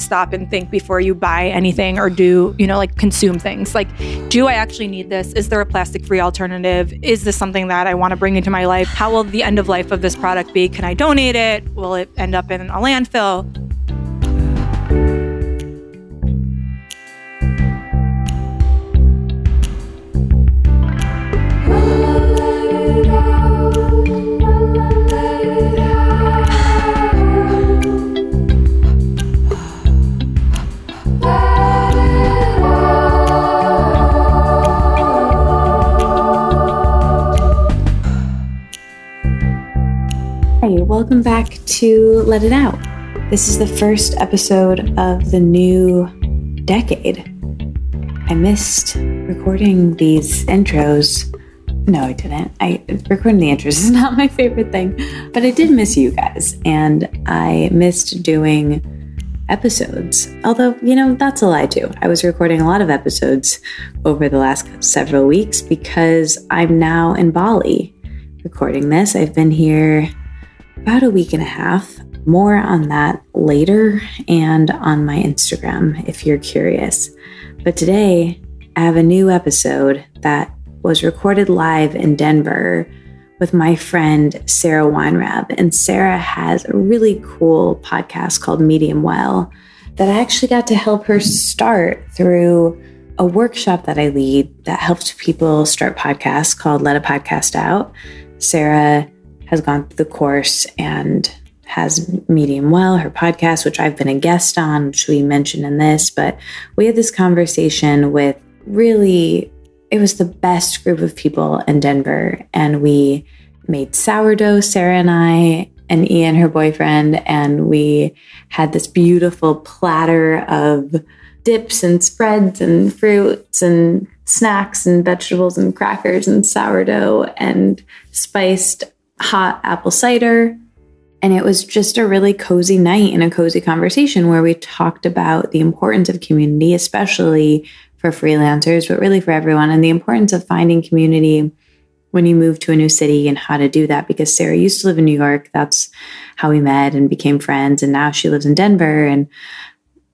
stop and think before you buy anything or do, you know, like consume things. Like, do I actually need this? Is there a plastic free alternative? Is this something that I want to bring into my life? How will the end of life of this product be? Can I donate it? Will it end up in a landfill? Welcome back to Let It Out. This is the first episode of the new decade. I missed recording these intros. No, I didn't. I recording the intros is not my favorite thing, but I did miss you guys and I missed doing episodes. Although, you know, that's a lie too. I was recording a lot of episodes over the last several weeks because I'm now in Bali recording this. I've been here about a week and a half. More on that later and on my Instagram if you're curious. But today, I have a new episode that was recorded live in Denver with my friend Sarah Weinrab. And Sarah has a really cool podcast called Medium Well that I actually got to help her start through a workshop that I lead that helps people start podcasts called Let a Podcast Out. Sarah has gone through the course and has Medium Well, her podcast, which I've been a guest on, which we mentioned in this. But we had this conversation with really, it was the best group of people in Denver. And we made sourdough, Sarah and I, and Ian, her boyfriend. And we had this beautiful platter of dips and spreads and fruits and snacks and vegetables and crackers and sourdough and spiced hot apple cider. And it was just a really cozy night and a cozy conversation where we talked about the importance of community, especially for freelancers, but really for everyone, and the importance of finding community when you move to a new city and how to do that. Because Sarah used to live in New York. That's how we met and became friends. And now she lives in Denver. And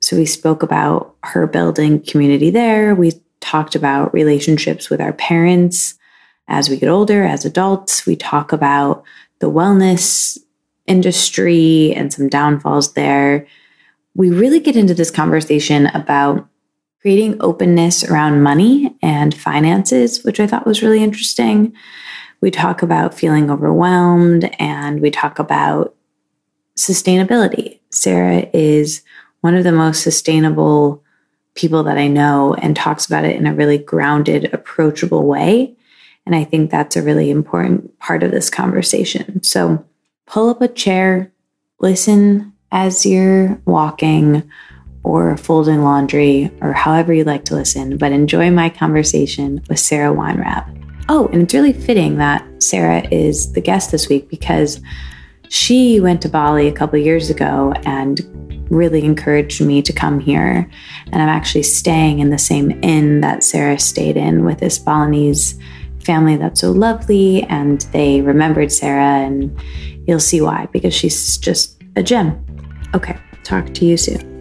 so we spoke about her building community there. We talked about relationships with our parents as we get older, as adults, we talk about the wellness industry and some downfalls there. We really get into this conversation about creating openness around money and finances, which I thought was really interesting. We talk about feeling overwhelmed and we talk about sustainability. Sarah is one of the most sustainable people that I know and talks about it in a really grounded, approachable way. And I think that's a really important part of this conversation. So pull up a chair, listen as you're walking or folding laundry or however you like to listen, but enjoy my conversation with Sarah Weinrab. Oh, and it's really fitting that Sarah is the guest this week because she went to Bali a couple years ago and really encouraged me to come here. And I'm actually staying in the same inn that Sarah stayed in with this Balinese family that's so lovely and they remembered Sarah, and you'll see why because she's just a gem. Okay, talk to you soon.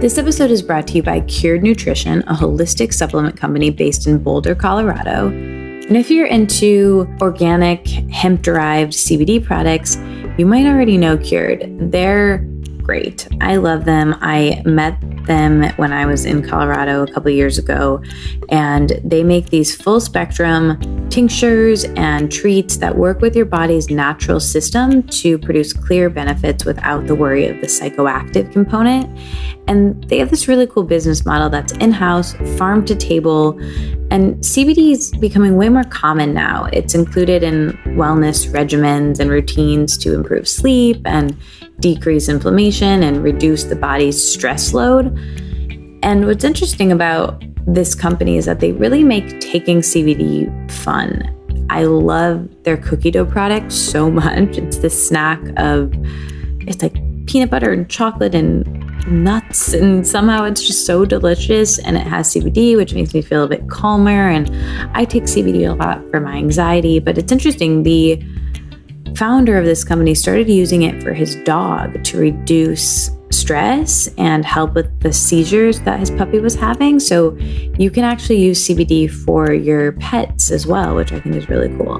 This episode is brought to you by Cured Nutrition, a holistic supplement company based in Boulder, Colorado. And if you're into organic hemp derived CBD products, you might already know Cured. They're great. I love them. I met them when I was in Colorado a couple years ago, and they make these full spectrum tinctures and treats that work with your body's natural system to produce clear benefits without the worry of the psychoactive component. And they have this really cool business model that's in house, farm to table, and CBD is becoming way more common now. It's included in wellness regimens and routines to improve sleep and decrease inflammation and reduce the body's stress load. And what's interesting about this company is that they really make taking CBD fun. I love their cookie dough product so much. It's this snack of, it's like peanut butter and chocolate and nuts, and somehow it's just so delicious. And it has CBD, which makes me feel a bit calmer. And I take CBD a lot for my anxiety, but it's interesting. The founder of this company started using it for his dog to reduce stress and help with the seizures that his puppy was having. So you can actually use CBD for your pets as well, which I think is really cool.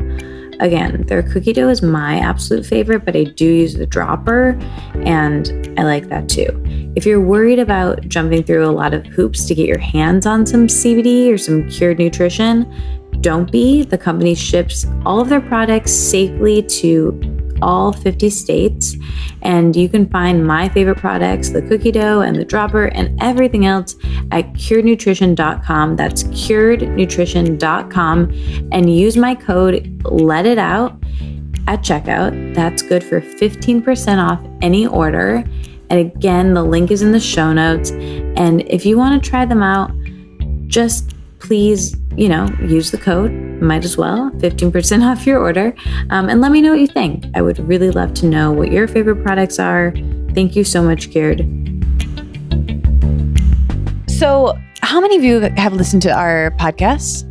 Again, their cookie dough is my absolute favorite, but I do use the dropper and I like that too. If you're worried about jumping through a lot of hoops to get your hands on some CBD or some cured nutrition, don't be. The company ships all of their products safely to all 50 states. And you can find my favorite products, the cookie dough and the dropper, and everything else at curednutrition.com. That's curednutrition.com. And use my code Let It Out at checkout. That's good for 15% off any order. And again, the link is in the show notes. And if you want to try them out, just please, you know, use the code. Might as well, 15% off your order. Um, and let me know what you think. I would really love to know what your favorite products are. Thank you so much, Cured. So, how many of you have listened to our podcast?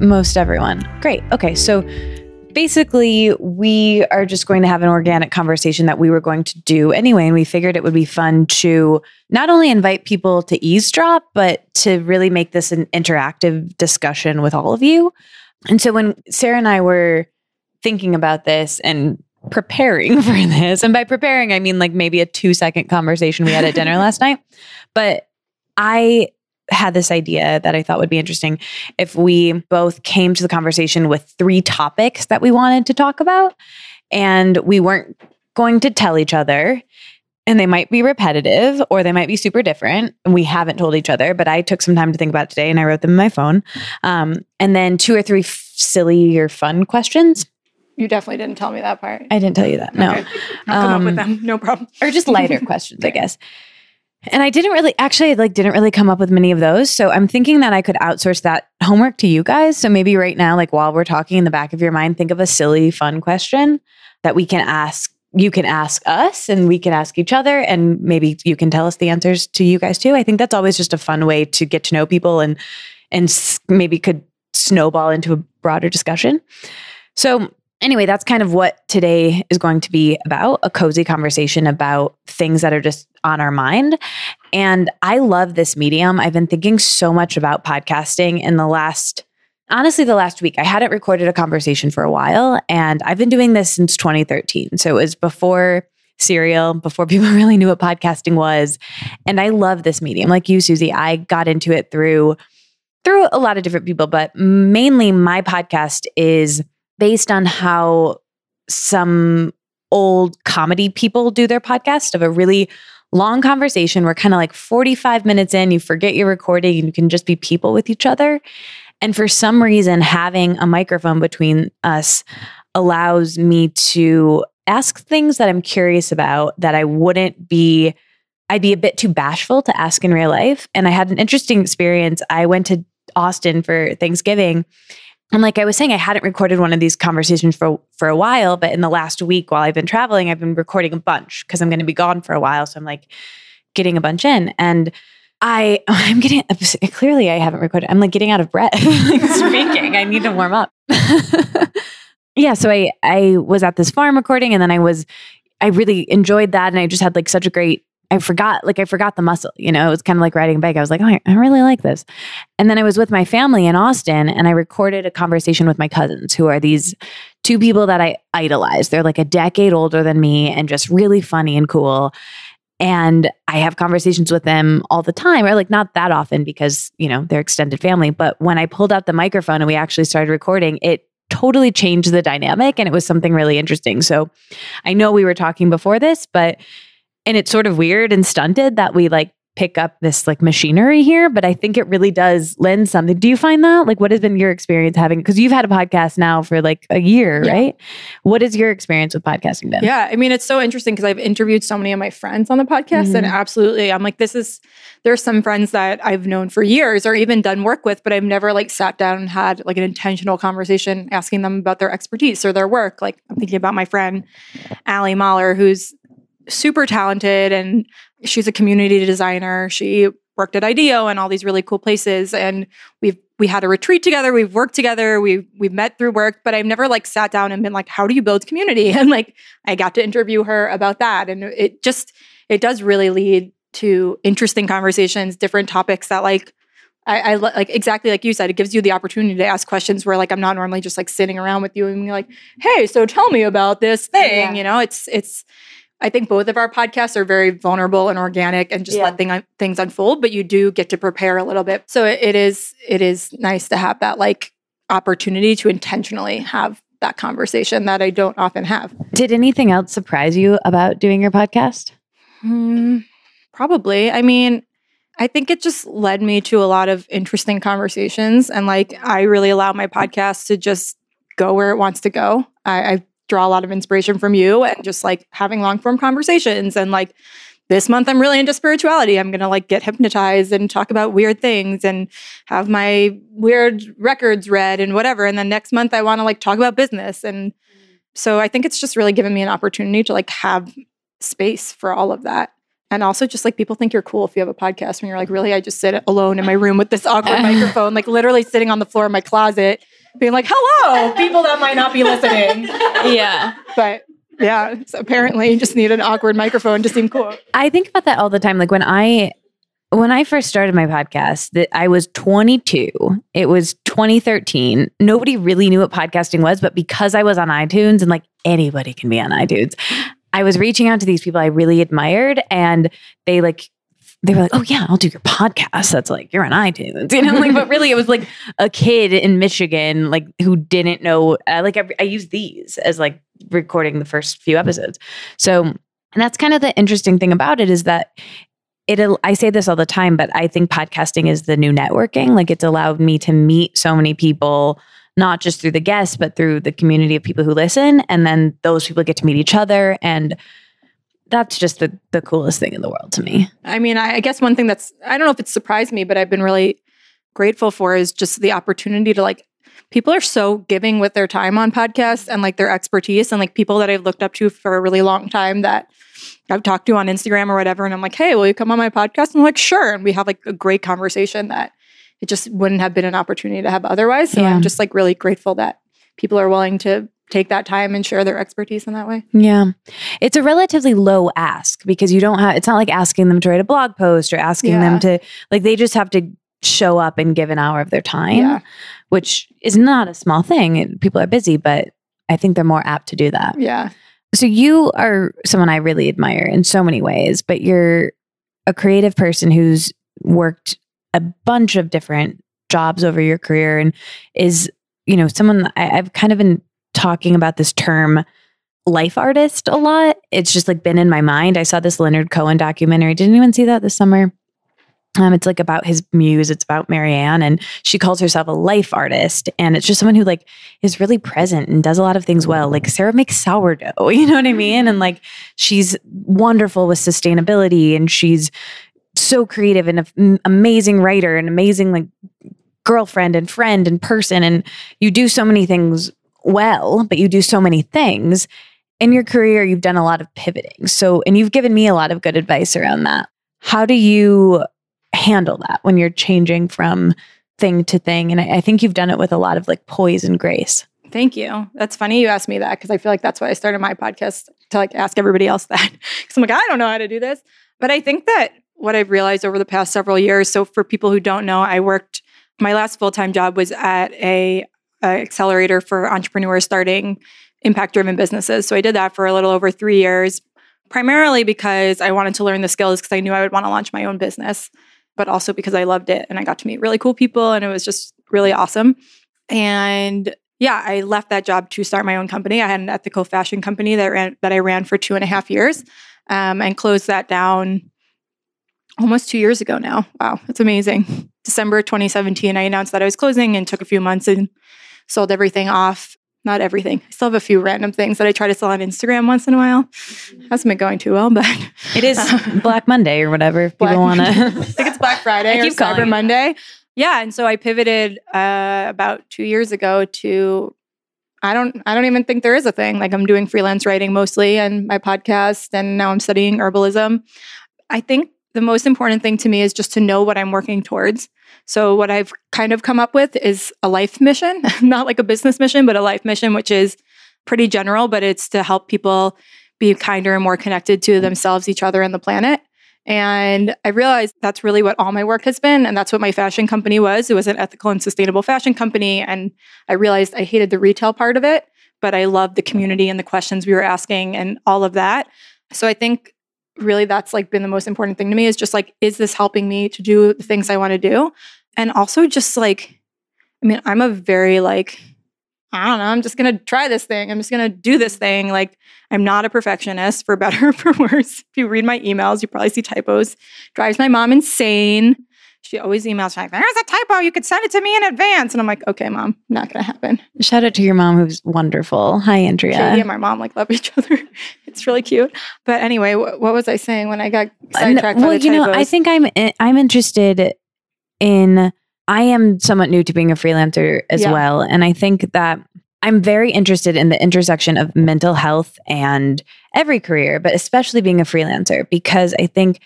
Most everyone. Great. Okay. So, basically, we are just going to have an organic conversation that we were going to do anyway. And we figured it would be fun to not only invite people to eavesdrop, but to really make this an interactive discussion with all of you. And so when Sarah and I were thinking about this and preparing for this, and by preparing, I mean like maybe a two second conversation we had at dinner last night, but I had this idea that I thought would be interesting if we both came to the conversation with three topics that we wanted to talk about. And we weren't going to tell each other. And they might be repetitive or they might be super different. And we haven't told each other, but I took some time to think about today and I wrote them in my phone. Um, and then two or three f- silly or fun questions. You definitely didn't tell me that part. I didn't tell you that. No. Okay. I'll come up with Um, them. No problem. or just lighter questions, I guess. And I didn't really actually like didn't really come up with many of those. So I'm thinking that I could outsource that homework to you guys. So maybe right now, like while we're talking in the back of your mind, think of a silly, fun question that we can ask. You can ask us and we can ask each other, and maybe you can tell us the answers to you guys too. I think that's always just a fun way to get to know people and and maybe could snowball into a broader discussion. So anyway, that's kind of what today is going to be about a cozy conversation about things that are just on our mind. And I love this medium. I've been thinking so much about podcasting in the last, honestly, the last week. I hadn't recorded a conversation for a while, and I've been doing this since 2013. So it was before Serial, before people really knew what podcasting was. And I love this medium. Like you, Susie, I got into it through through a lot of different people, but mainly my podcast is based on how some old comedy people do their podcast of a really long conversation. We're kind of like 45 minutes in, you forget you're recording and you can just be people with each other. And for some reason, having a microphone between us allows me to ask things that I'm curious about that I wouldn't be, I'd be a bit too bashful to ask in real life. And I had an interesting experience. I went to Austin for Thanksgiving. And like I was saying, I hadn't recorded one of these conversations for for a while, but in the last week while I've been traveling, I've been recording a bunch because I'm going to be gone for a while. So I'm like getting a bunch in. And I I'm getting clearly I haven't recorded. I'm like getting out of breath like speaking. I need to warm up. yeah, so I I was at this farm recording and then I was I really enjoyed that and I just had like such a great I forgot like I forgot the muscle, you know. It was kind of like riding a bike. I was like, "Oh, I, I really like this." And then I was with my family in Austin and I recorded a conversation with my cousins who are these two people that I idolize. They're like a decade older than me and just really funny and cool. And I have conversations with them all the time, or like not that often because, you know, they're extended family. But when I pulled out the microphone and we actually started recording, it totally changed the dynamic and it was something really interesting. So I know we were talking before this, but, and it's sort of weird and stunted that we like pick up this like machinery here, but I think it really does lend something. Do you find that? Like, what has been your experience having? Because you've had a podcast now for like a year, Yeah. right? What is your experience with podcasting been? Yeah, I mean, it's so interesting because I've interviewed so many of my friends on the podcast, and Mhm. absolutely, I'm like, this is. There's some friends that I've known for years or even done work with, but I've never like sat down and had like an intentional conversation asking them about their expertise or their work. Like I'm thinking about my friend Allie Mahler, who's super talented and she's a community designer. She worked at IDEO and all these really cool places, and we've we had a retreat together, we've worked together, we we've met through work, but I've never like sat down and been like, how do you build community? And like I got to interview her about that. And it just it does really lead to interesting conversations, different topics that like I, I like exactly like you said, it gives you the opportunity to ask questions where like I'm not normally just like sitting around with you and be like, hey, so tell me about this thing. Yeah. You know, it's it's I think both of our podcasts are very vulnerable and organic and just yeah. let thing, things unfold, but you do get to prepare a little bit. So it, it is it is nice to have that like opportunity to intentionally have that conversation that I don't often have. Did anything else surprise you about doing your podcast? Mm, probably. I mean, I think it just led me to a lot of interesting conversations. And like, I really allow my podcast to just go where it wants to go. I, I draw a lot of inspiration from you and just like having long form conversations. And like, this month I'm really into spirituality. I'm going to like get hypnotized and talk about weird things and have my weird records read and whatever. And then next month I want to like talk about business. And mm. so I think it's just really given me an opportunity to like have space for all of that. And also, just like people think you're cool if you have a podcast when you're like, really, I just sit alone in my room with this awkward microphone, like literally sitting on the floor of my closet, being like, hello, people that might not be listening. Yeah. But yeah, so apparently you just need an awkward microphone to seem cool. I think about that all the time. Like when I, when I first started my podcast, that I was 22. It was 2013. Nobody really knew what podcasting was, but because I was on iTunes and like anybody can be on iTunes, I was reaching out to these people I really admired and they like they were like, "Oh yeah, I'll do your podcast." That's like you're on iTunes, you know. Like, but really, it was like a kid in Michigan, like who didn't know. Uh, like I, I use these as like recording the first few episodes. So, and that's kind of the interesting thing about it is that it. I say this all the time, but I think podcasting is the new networking. Like it's allowed me to meet so many people not just through the guests, but through the community of people who listen. And then those people get to meet each other. And that's just the, the coolest thing in the world to me. I mean, I, I guess one thing that's, I don't know if it's surprised me, but I've been really grateful for is just the opportunity to like, people are so giving with their time on podcasts and like their expertise and like people that I've looked up to for a really long time that I've talked to on Instagram or whatever. And I'm like, hey, will you come on my podcast? And I'm like, sure. And we have like a great conversation that it just wouldn't have been an opportunity to have otherwise. So yeah. I'm just like really grateful that people are willing to take that time and share their expertise in that way. Yeah. It's a relatively low ask because you don't have it's not like asking them to write a blog post or asking yeah. them to like they just have to show up and give an hour of their time, yeah. which is not a small thing. People are busy, but I think they're more apt to do that. Yeah. So you are someone I really admire in so many ways, but you're a creative person who's worked a bunch of different jobs over your career and is, you know, someone I, I've kind of been talking about this term life artist a lot. It's just like been in my mind. I saw this Leonard Cohen documentary. Did anyone see that this summer? Um, it's like about his muse. It's about Marianne, and she calls herself a life artist. And it's just someone who like is really present and does a lot of things well. Like Sarah makes sourdough, you know what I mean? And like she's wonderful with sustainability, and she's so creative and an amazing writer and amazing like girlfriend and friend and person and you do so many things well but you do so many things in your career you've done a lot of pivoting so and you've given me a lot of good advice around that how do you handle that when you're changing from thing to thing and I, I think you've done it with a lot of like poise and grace Thank you. That's funny you asked me that because I feel like that's why I started my podcast to like ask everybody else that. Because I'm like, I don't know how to do this. But I think that what I've realized over the past several years. So for people who don't know, I worked my last full-time job was at a, a accelerator for entrepreneurs starting impact-driven businesses. So I did that for a little over 3 years, primarily because I wanted to learn the skills because I knew I would want to launch my own business, but also because I loved it and I got to meet really cool people and it was just really awesome. And yeah, I left that job to start my own company. I had an ethical fashion company that ran that I ran for two and a half years, um, and closed that down almost two years ago now. Wow, it's amazing. December 2017, I announced that I was closing and took a few months and sold everything off. Not everything. I still have a few random things that I try to sell on Instagram once in a while. Hasn't been going too well, but it is Black Monday or whatever. If people want to, I think it's Black Friday or Cyber Monday. Yeah, and so I pivoted uh, about two years ago to I don't I don't even think there is a thing. Like I'm doing freelance writing mostly and my podcast and now I'm studying herbalism. I think the most important thing to me is just to know what I'm working towards. So, what I've kind of come up with is a life mission, not like a business mission, but a life mission, which is pretty general, but it's to help people be kinder and more connected to mm-hmm. themselves, each other, and the planet. And I realized that's really what all my work has been. And that's what my fashion company was. It was an ethical and sustainable fashion company. And I realized I hated the retail part of it, but I loved the community and the questions we were asking and all of that. So I think really that's like been the most important thing to me is just like, is this helping me to do the things I want to do? And also just like, I mean, I'm a very like, I don't know, I'm just to try this thing. I'm just to do this thing. Like, I'm not a perfectionist for better or for worse. If you read my emails, you probably see typos. Drives my mom insane. She always emails like, there's a typo. You could send it to me in advance. And I'm like, okay, mom, not going to happen. Shout out to your mom, who's wonderful. Hi, Andrea. Katie and my mom like love each other. it's really cute. But anyway, wh- what was I saying when I got sidetracked well, by the you know. I think I'm eh, I'm interested in. I am somewhat new to being a freelancer as Yeah. well, and I think that I'm very interested in the intersection of mental health and every career, but especially being a freelancer because I think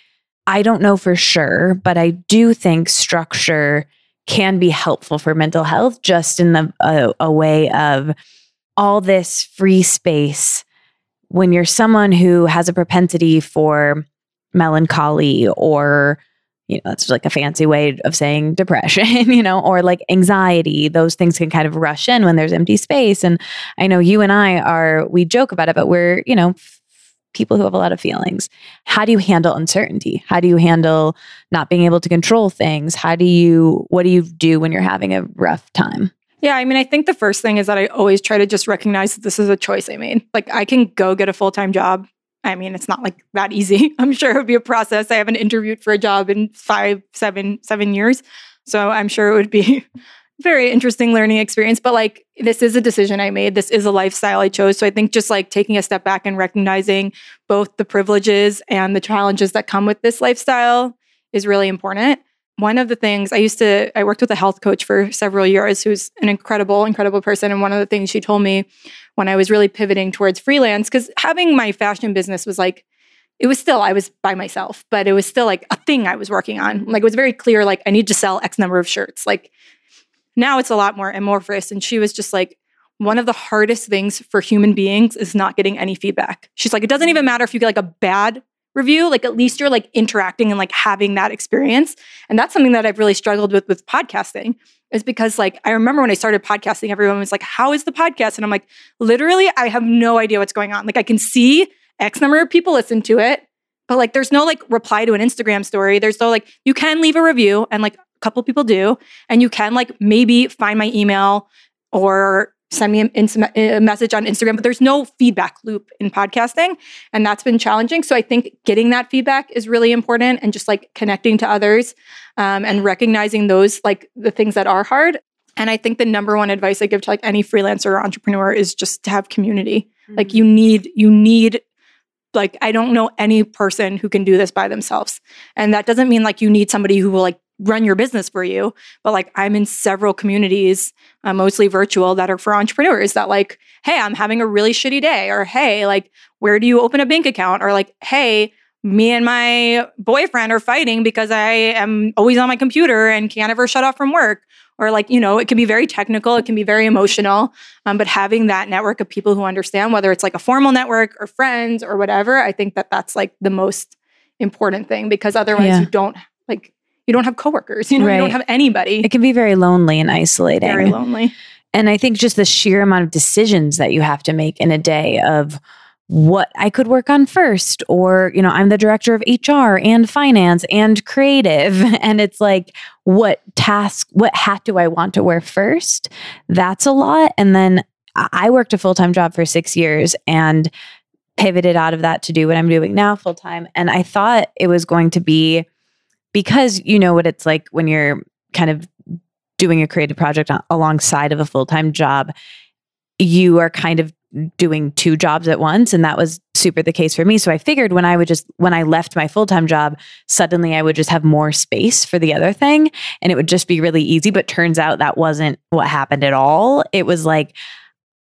I don't know for sure, but I do think structure can be helpful for mental health, just in the a, a way of all this free space. When you're someone who has a propensity for melancholy or you know that's like a fancy way of saying depression you know or like anxiety those things can kind of rush in when there's empty space. And i know you and i are we joke about it but we're you know people who have a lot of feelings how do you handle uncertainty how do you handle not being able to control things how do you what do you do when you're having a rough time Yeah, I mean, I think the first thing is that I always try to just recognize that this is a choice I made. Like, I can go get a full time job. I mean, it's not like that easy. I'm sure it would be a process. I haven't interviewed for a job in five, seven, seven years. So I'm sure it would be very interesting learning experience. But like, this is a decision I made. This is a lifestyle I chose. So I think just like taking a step back and recognizing both the privileges and the challenges that come with this lifestyle is really important one of the things I used to, I worked with a health coach for several years who's an incredible, incredible person. And one of the things she told me when I was really pivoting towards freelance, because having my fashion business was like, it was still, I was by myself, but it was still like a thing I was working on. Like it was very clear, like I need to sell X number of shirts. Like now it's a lot more amorphous. And she was just like, one of the hardest things for human beings is not getting any feedback. She's like, it doesn't even matter if you get like a bad review, like at least you're like interacting and like having that experience. And that's something that I've really struggled with with podcasting is because like I remember when I started podcasting, everyone was like, How is the podcast? And I'm like, literally, I have no idea what's going on. Like I can see X number of people listen to it, but like there's no like reply to an Instagram story. There's no like you can leave a review and like couple people do, and you can like maybe find my email or send me a, a message on Instagram, but there's no feedback loop in podcasting. And that's been challenging. So I think getting that feedback is really important and just like connecting to others um, and recognizing those, like the things that are hard. And I think the number one advice I give to like any freelancer or entrepreneur is just to have community. Like you need, you need like I don't know any person who can do this by themselves. And that doesn't mean like you need somebody who will like run your business for you, but like I'm in several communities, uh, mostly virtual, that are for entrepreneurs that like, hey, I'm having a really shitty day, or hey, like, where do you open a bank account? Or like, hey, me and my boyfriend are fighting because I am always on my computer and can't ever shut off from work. Or like, you know, it can be very technical, it can be very emotional. Um, but having that network of people who understand, whether it's like a formal network or friends or whatever, I think that that's like the most important thing because otherwise Yeah. you don't like you don't have coworkers, you know, you don't have anybody. it can be very lonely and isolating Very lonely. And I think just the sheer amount of decisions that you have to make in a day of what I could work on first, or, you know, I'm the director of HR and finance and creative. And it's like, what task, what hat do I want to wear first? That's a lot. And then I I worked a full time job for six years and pivoted out of that to do what I'm doing now full time. And I thought it was going to be because you know what it's like when you're kind of doing a creative project on- alongside of a full-time job you are kind of doing two jobs at once and that was super the case for me. So i figured when i would just when i left my full-time job suddenly i would just have more space for the other thing and it would just be really easy. But turns out that wasn't what happened at all. It was like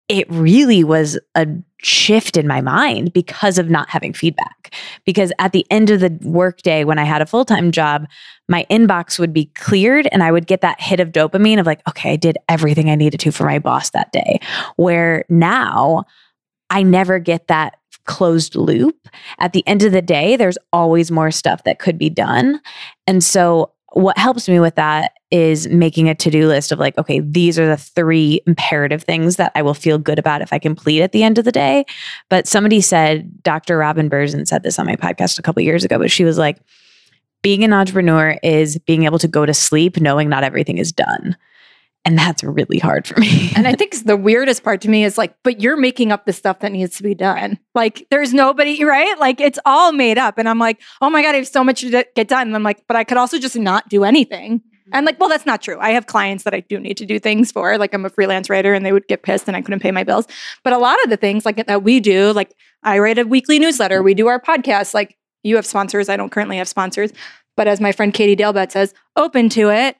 it really was a shift in my mind because of not having feedback because at the end of the workday, when I had a full time job, my inbox would be cleared and I would get that hit of dopamine of like, okay, I did everything I needed to for my boss that day. Where now I never get that closed loop. At the end of the day, there's always more stuff that could be done. And so what helps me with that is making a to-do list of like okay these are the three imperative things that i will feel good about if i complete at the end of the day but somebody said dr robin berzin said this on my podcast a couple years ago but she was like being an entrepreneur is being able to go to sleep knowing not everything is done and that's really hard for me. and I think the weirdest part to me is like, but you're making up the stuff that needs to be done. Like, there's nobody, right? Like, it's all made up. And I'm like, oh my God, I have so much to get done. And I'm like, but I could also just not do anything. And like, well, that's not true. I have clients that I do need to do things for. Like, I'm a freelance writer and they would get pissed and I couldn't pay my bills. But a lot of the things like that we do, like, I write a weekly newsletter, we do our podcast. Like, you have sponsors. I don't currently have sponsors. But as my friend Katie Dalebout says, open to it.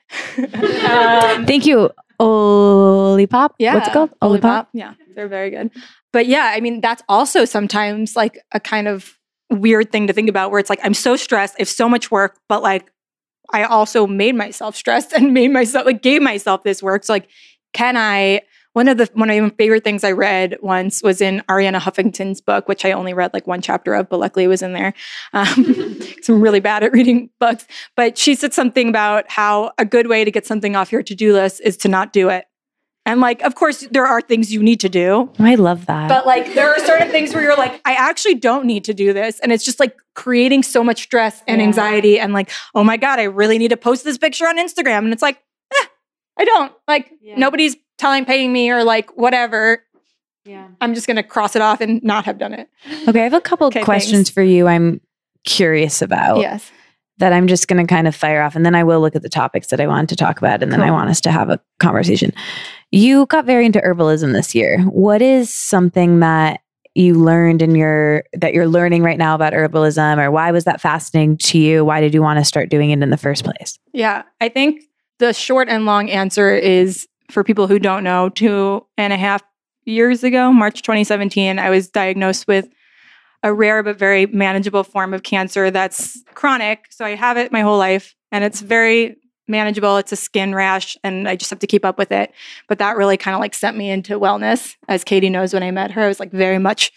um, Thank you, Olipop. Yeah. What's it called? Olipop. Yeah, they're very good. But yeah, I mean, that's also sometimes like a kind of weird thing to think about where it's like, I'm so stressed, I have so much work, but like, I also made myself stressed and made myself, like, gave myself this work. So, like, can I one of the one of my favorite things I read once was in Arianna Huffington's book, which I only read like one chapter of, but luckily it was in there. Um, I'm really bad at reading books, but she said something about how a good way to get something off your to do list is to not do it. And like, of course, there are things you need to do. I love that. But like, there are certain things where you're like, I actually don't need to do this. And it's just like creating so much stress and yeah. anxiety and like, oh my God, I really need to post this picture on Instagram. And it's like, eh, I don't. Like, yeah. nobody's telling paying me or like whatever. Yeah. I'm just going to cross it off and not have done it. Okay. I have a couple okay, questions thanks. for you I'm curious about. Yes. That I'm just going to kind of fire off. And then I will look at the topics that I want to talk about. And then. I want us to have a conversation. You got very into herbalism this year. What is something that you learned in your that you're learning right now about herbalism or why was that fascinating to you why did you want to start doing it in the first place yeah i think the short and long answer is for people who don't know, two and a half years ago, March 2017, I was diagnosed with a rare but very manageable form of cancer that's chronic. So I have it my whole life and it's very manageable. It's a skin rash and I just have to keep up with it. But that really kind of like sent me into wellness. As Katie knows, when I met her, I was like very much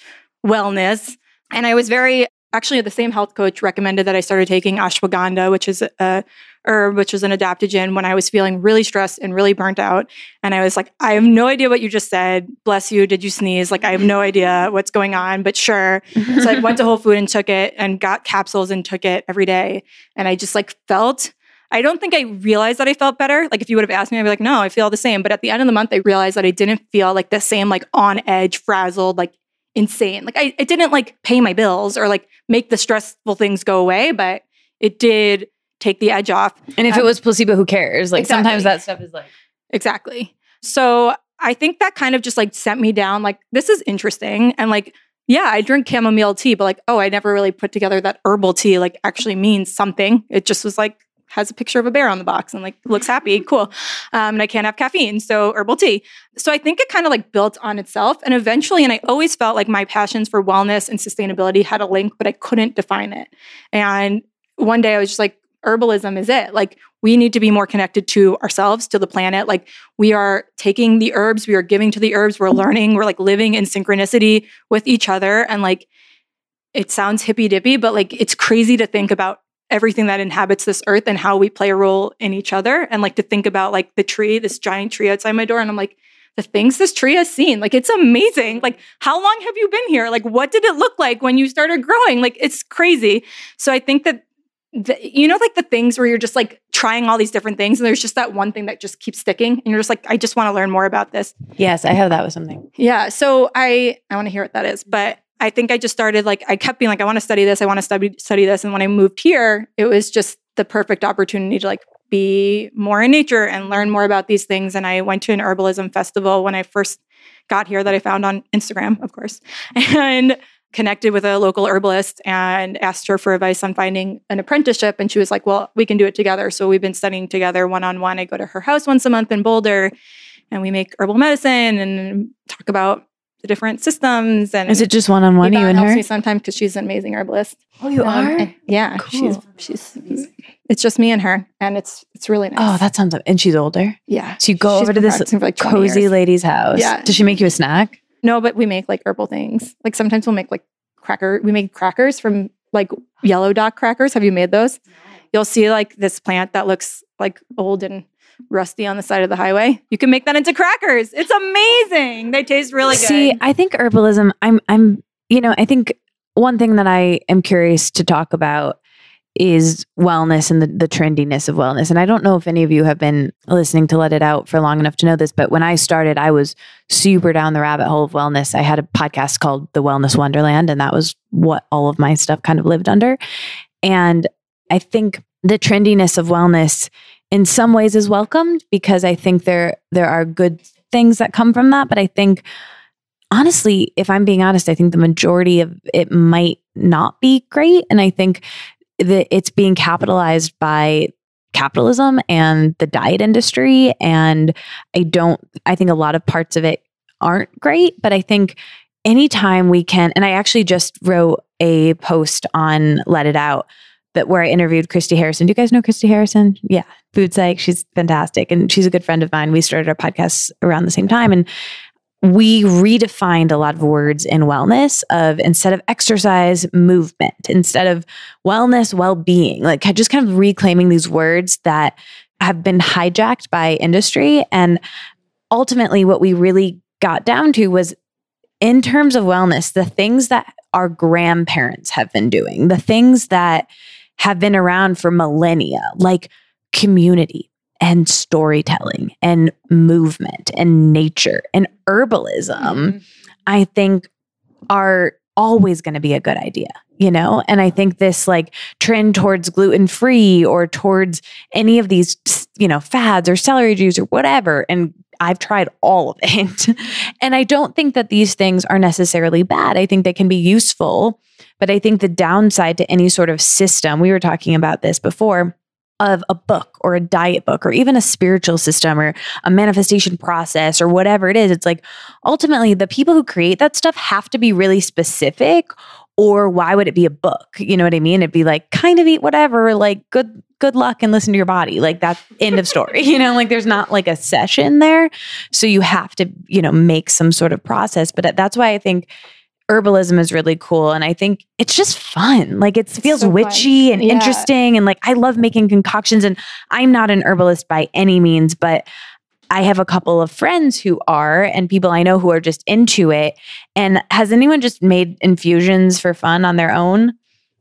wellness. And I was very actually the same health coach recommended that I started taking ashwagandha, which is a herb, which is an adaptogen, when I was feeling really stressed and really burnt out. And I was like, I have no idea what you just said. Bless you. Did you sneeze? Like, I have no idea what's going on, but sure. so I went to Whole Food and took it and got capsules and took it every day. And I just like felt I don't think I realized that I felt better. Like if you would have asked me, I'd be like, no, I feel the same. But at the end of the month, I realized that I didn't feel like the same, like on edge, frazzled, like insane. Like I, it didn't like pay my bills or like make the stressful things go away, but it did take the edge off. And if um, it was placebo, who cares? Like exactly. sometimes that stuff is like exactly. So I think that kind of just like sent me down. Like this is interesting, and like yeah, I drink chamomile tea, but like oh, I never really put together that herbal tea like actually means something. It just was like has a picture of a bear on the box and like looks happy, cool. Um, and I can't have caffeine, so herbal tea. So I think it kind of like built on itself. And eventually, and I always felt like my passions for wellness and sustainability had a link, but I couldn't define it. And one day I was just like, herbalism is it. Like we need to be more connected to ourselves, to the planet. Like we are taking the herbs, we are giving to the herbs, we're learning, we're like living in synchronicity with each other. And like it sounds hippy dippy, but like it's crazy to think about everything that inhabits this earth and how we play a role in each other. And like to think about like the tree, this giant tree outside my door. And I'm like, the things this tree has seen. Like it's amazing. Like how long have you been here? Like what did it look like when you started growing? Like it's crazy. So I think that the, you know, like the things where you're just like trying all these different things, and there's just that one thing that just keeps sticking, and you're just like, I just want to learn more about this. Yes, I have that with something. Yeah, so I I want to hear what that is, but I think I just started like I kept being like, I want to study this, I want to study study this, and when I moved here, it was just the perfect opportunity to like be more in nature and learn more about these things. And I went to an herbalism festival when I first got here that I found on Instagram, of course, and connected with a local herbalist and asked her for advice on finding an apprenticeship. And she was like, Well, we can do it together. So we've been studying together one on one. I go to her house once a month in Boulder and we make herbal medicine and talk about the different systems. And Is it just one on one, you and helps her? me sometimes because she's an amazing herbalist. Oh, you Um, and- yeah, she's Cool. she's. It's just me and her, and it's it's really nice. Oh, that sounds. And she's older. yeah. So you go She's over to this like cozy years. lady's house. Yeah. Does she make you a snack? No, but we make like herbal things. Like sometimes we'll make like cracker. We make crackers from like yellow dot crackers. Have you made those? You'll see like this plant that looks like old and rusty on the side of the highway. You can make that into crackers. It's amazing. They taste really good. See, I think herbalism. I'm. I'm. You know, I think one thing that I am curious to talk about is wellness and the, the trendiness of wellness. And I don't know if any of you have been listening to Let It Out for long enough to know this, but when I started, I was super down the rabbit hole of wellness. I had a podcast called The Wellness Wonderland, and that was what all of my stuff kind of lived under. And I think the trendiness of wellness in some ways is welcomed because I think there there are good things that come from that. But I think honestly, if I'm being honest, I think the majority of it might not be great. And I think that it's being capitalized by capitalism and the diet industry. And I don't, I think a lot of parts of it aren't great, but I think anytime we can, and I actually just wrote a post on Let It Out that where I interviewed Christy Harrison. Do you guys know Christy Harrison? Yeah, Food Psych. She's fantastic. And she's a good friend of mine. We started our podcast around the same time. And we redefined a lot of words in wellness of instead of exercise movement instead of wellness well-being like just kind of reclaiming these words that have been hijacked by industry and ultimately what we really got down to was in terms of wellness the things that our grandparents have been doing the things that have been around for millennia like community and storytelling and movement and nature and herbalism, Mhm. I think are always going to be a good idea, you know? And I think this like trend towards gluten free or towards any of these, you know, fads or celery juice or whatever. And I've tried all of it. and I don't think that these things are necessarily bad. I think they can be useful. But I think the downside to any sort of system, we were talking about this before, of a book or a diet book or even a spiritual system or a manifestation process or whatever it is. It's like ultimately the people who create that stuff have to be really specific or why would it be a book? You know what I mean? It'd be like kind of eat whatever, like good good luck and listen to your body. Like that end of story. you know, like there's not like a session there. So you have to, you know, make some sort of process. But that's why I think herbalism is really cool and i think it's just fun like it feels so fun. witchy and Yeah. interesting and like i love making concoctions and i'm not an herbalist by any means but i have a couple of friends who are and people i know who are just into it and has anyone just made infusions for fun on their own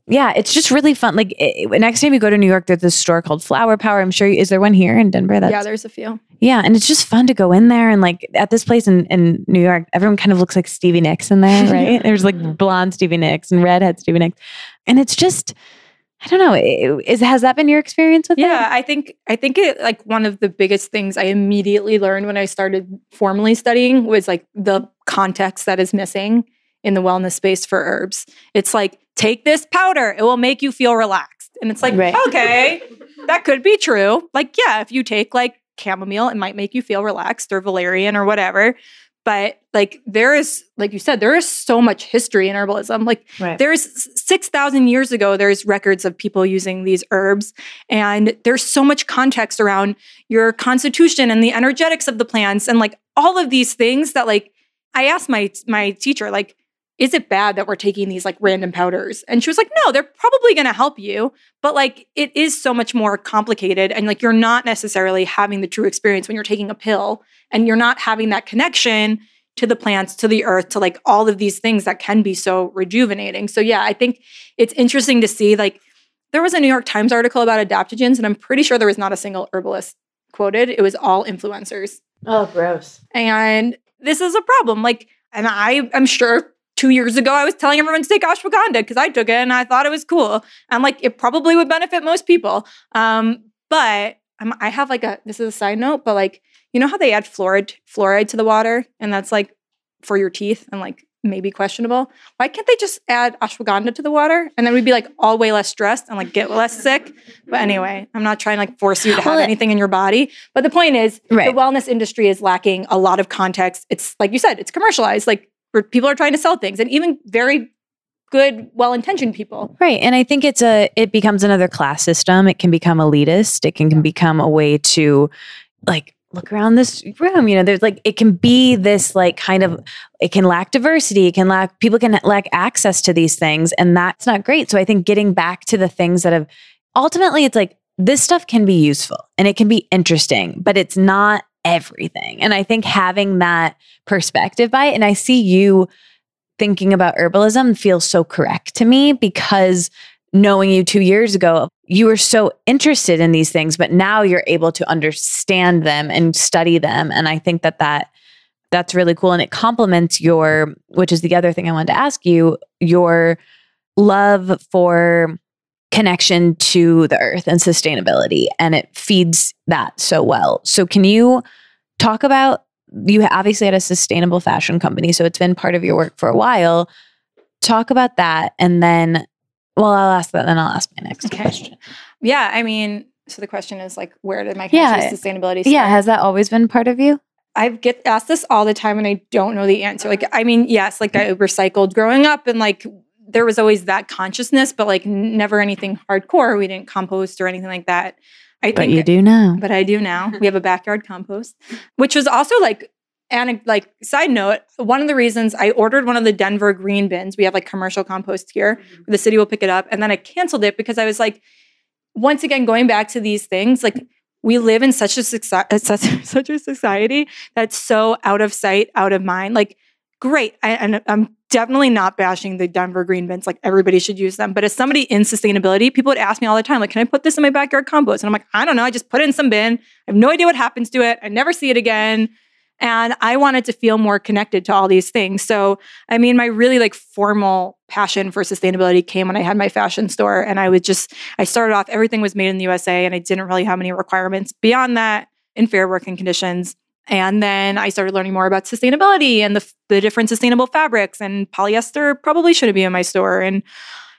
yeah it's just really fun like it, next time you go to new york there's this store called flower power i'm sure you, is there one here in denver that's yeah, there's a few. yeah, and it's just fun to go in there and like at this place in, in New York, everyone kind of looks like Stevie Nicks in there, right? There's like blonde Stevie Nicks and redhead Stevie Nicks, and it's just, I don't know, is has that been your experience with it? Yeah, it? I think I think it like one of the biggest things I immediately learned when I started formally studying was like the context that is missing in the wellness space for herbs. It's like take this powder, it will make you feel relaxed. And it's like, Right. okay, that could be true. Like yeah, if you take like chamomile, it might make you feel relaxed or valerian or whatever. But like there is like you said there is so much history in herbalism. Like Right. there's 6,000 years ago, there's records of people using these herbs. And there's so much context around your constitution and the energetics of the plants and like all of these things that like I asked my my teacher, like, is it bad that we're taking these like random powders? And she was like, no, they're probably gonna help you. But like it is so much more complicated. And like you're not necessarily having the true experience when you're taking a pill and you're not having that connection to the plants, to the earth, to like all of these things that can be so rejuvenating. So yeah, I think it's interesting to see like there was a New York Times article about adaptogens, and I'm pretty sure there was not a single herbalist quoted. It was all influencers. Oh, gross. And this is a problem. Like, and I I'm sure two years ago I was telling everyone to take ashwagandha because I took it and I thought it was cool. And like it probably would benefit most people. Um, but I'm, I have like a this is a side note, but like you know how they add fluoride fluoride to the water, and that's like for your teeth and like maybe questionable. Why can't they just add ashwagandha to the water and then we'd be like all way less stressed and like get less sick? But anyway, I'm not trying to like force you to have Well, anything in your body. But the point is, Right. the wellness industry is lacking a lot of context. It's like you said, it's commercialized. Like people are trying to sell things and even very good, well intentioned people. Right. And I think it's a it becomes another class system. It can become elitist. It can, can become a way to like look around this room you know there's like it can be this like kind of it can lack diversity it can lack people can lack access to these things and that's not great so i think getting back to the things that have ultimately it's like this stuff can be useful and it can be interesting but it's not everything and i think having that perspective by it and i see you thinking about herbalism feels so correct to me because knowing you two years ago, you were so interested in these things, but now you're able to understand them and study them. And I think that that that's really cool. And it complements your, which is the other thing I wanted to ask you, your love for connection to the earth and sustainability. And it feeds that so well. So can you talk about you obviously had a sustainable fashion company, so it's been part of your work for a while. Talk about that and then well, I'll ask that, then I'll ask my next okay. question. Yeah, I mean, so the question is like, where did my yeah, sustainability start? Yeah, has that always been part of you? I get asked this all the time and I don't know the answer. Like, I mean, yes, like I mm-hmm. recycled growing up and like there was always that consciousness, but like never anything hardcore. We didn't compost or anything like that. I but you do now. But I do now. we have a backyard compost, which was also like and like side note, one of the reasons I ordered one of the Denver green bins, we have like commercial compost here, mm-hmm. the city will pick it up, and then I canceled it because I was like, once again, going back to these things, like we live in such a such, such a society that's so out of sight, out of mind. Like, great, I, and I'm definitely not bashing the Denver green bins. Like everybody should use them. But as somebody in sustainability, people would ask me all the time, like, can I put this in my backyard compost? And I'm like, I don't know. I just put it in some bin. I have no idea what happens to it. I never see it again. And I wanted to feel more connected to all these things. So, I mean, my really like formal passion for sustainability came when I had my fashion store. And I would just, I started off, everything was made in the USA and I didn't really have any requirements beyond that in fair working conditions. And then I started learning more about sustainability and the, the different sustainable fabrics and polyester probably shouldn't be in my store. And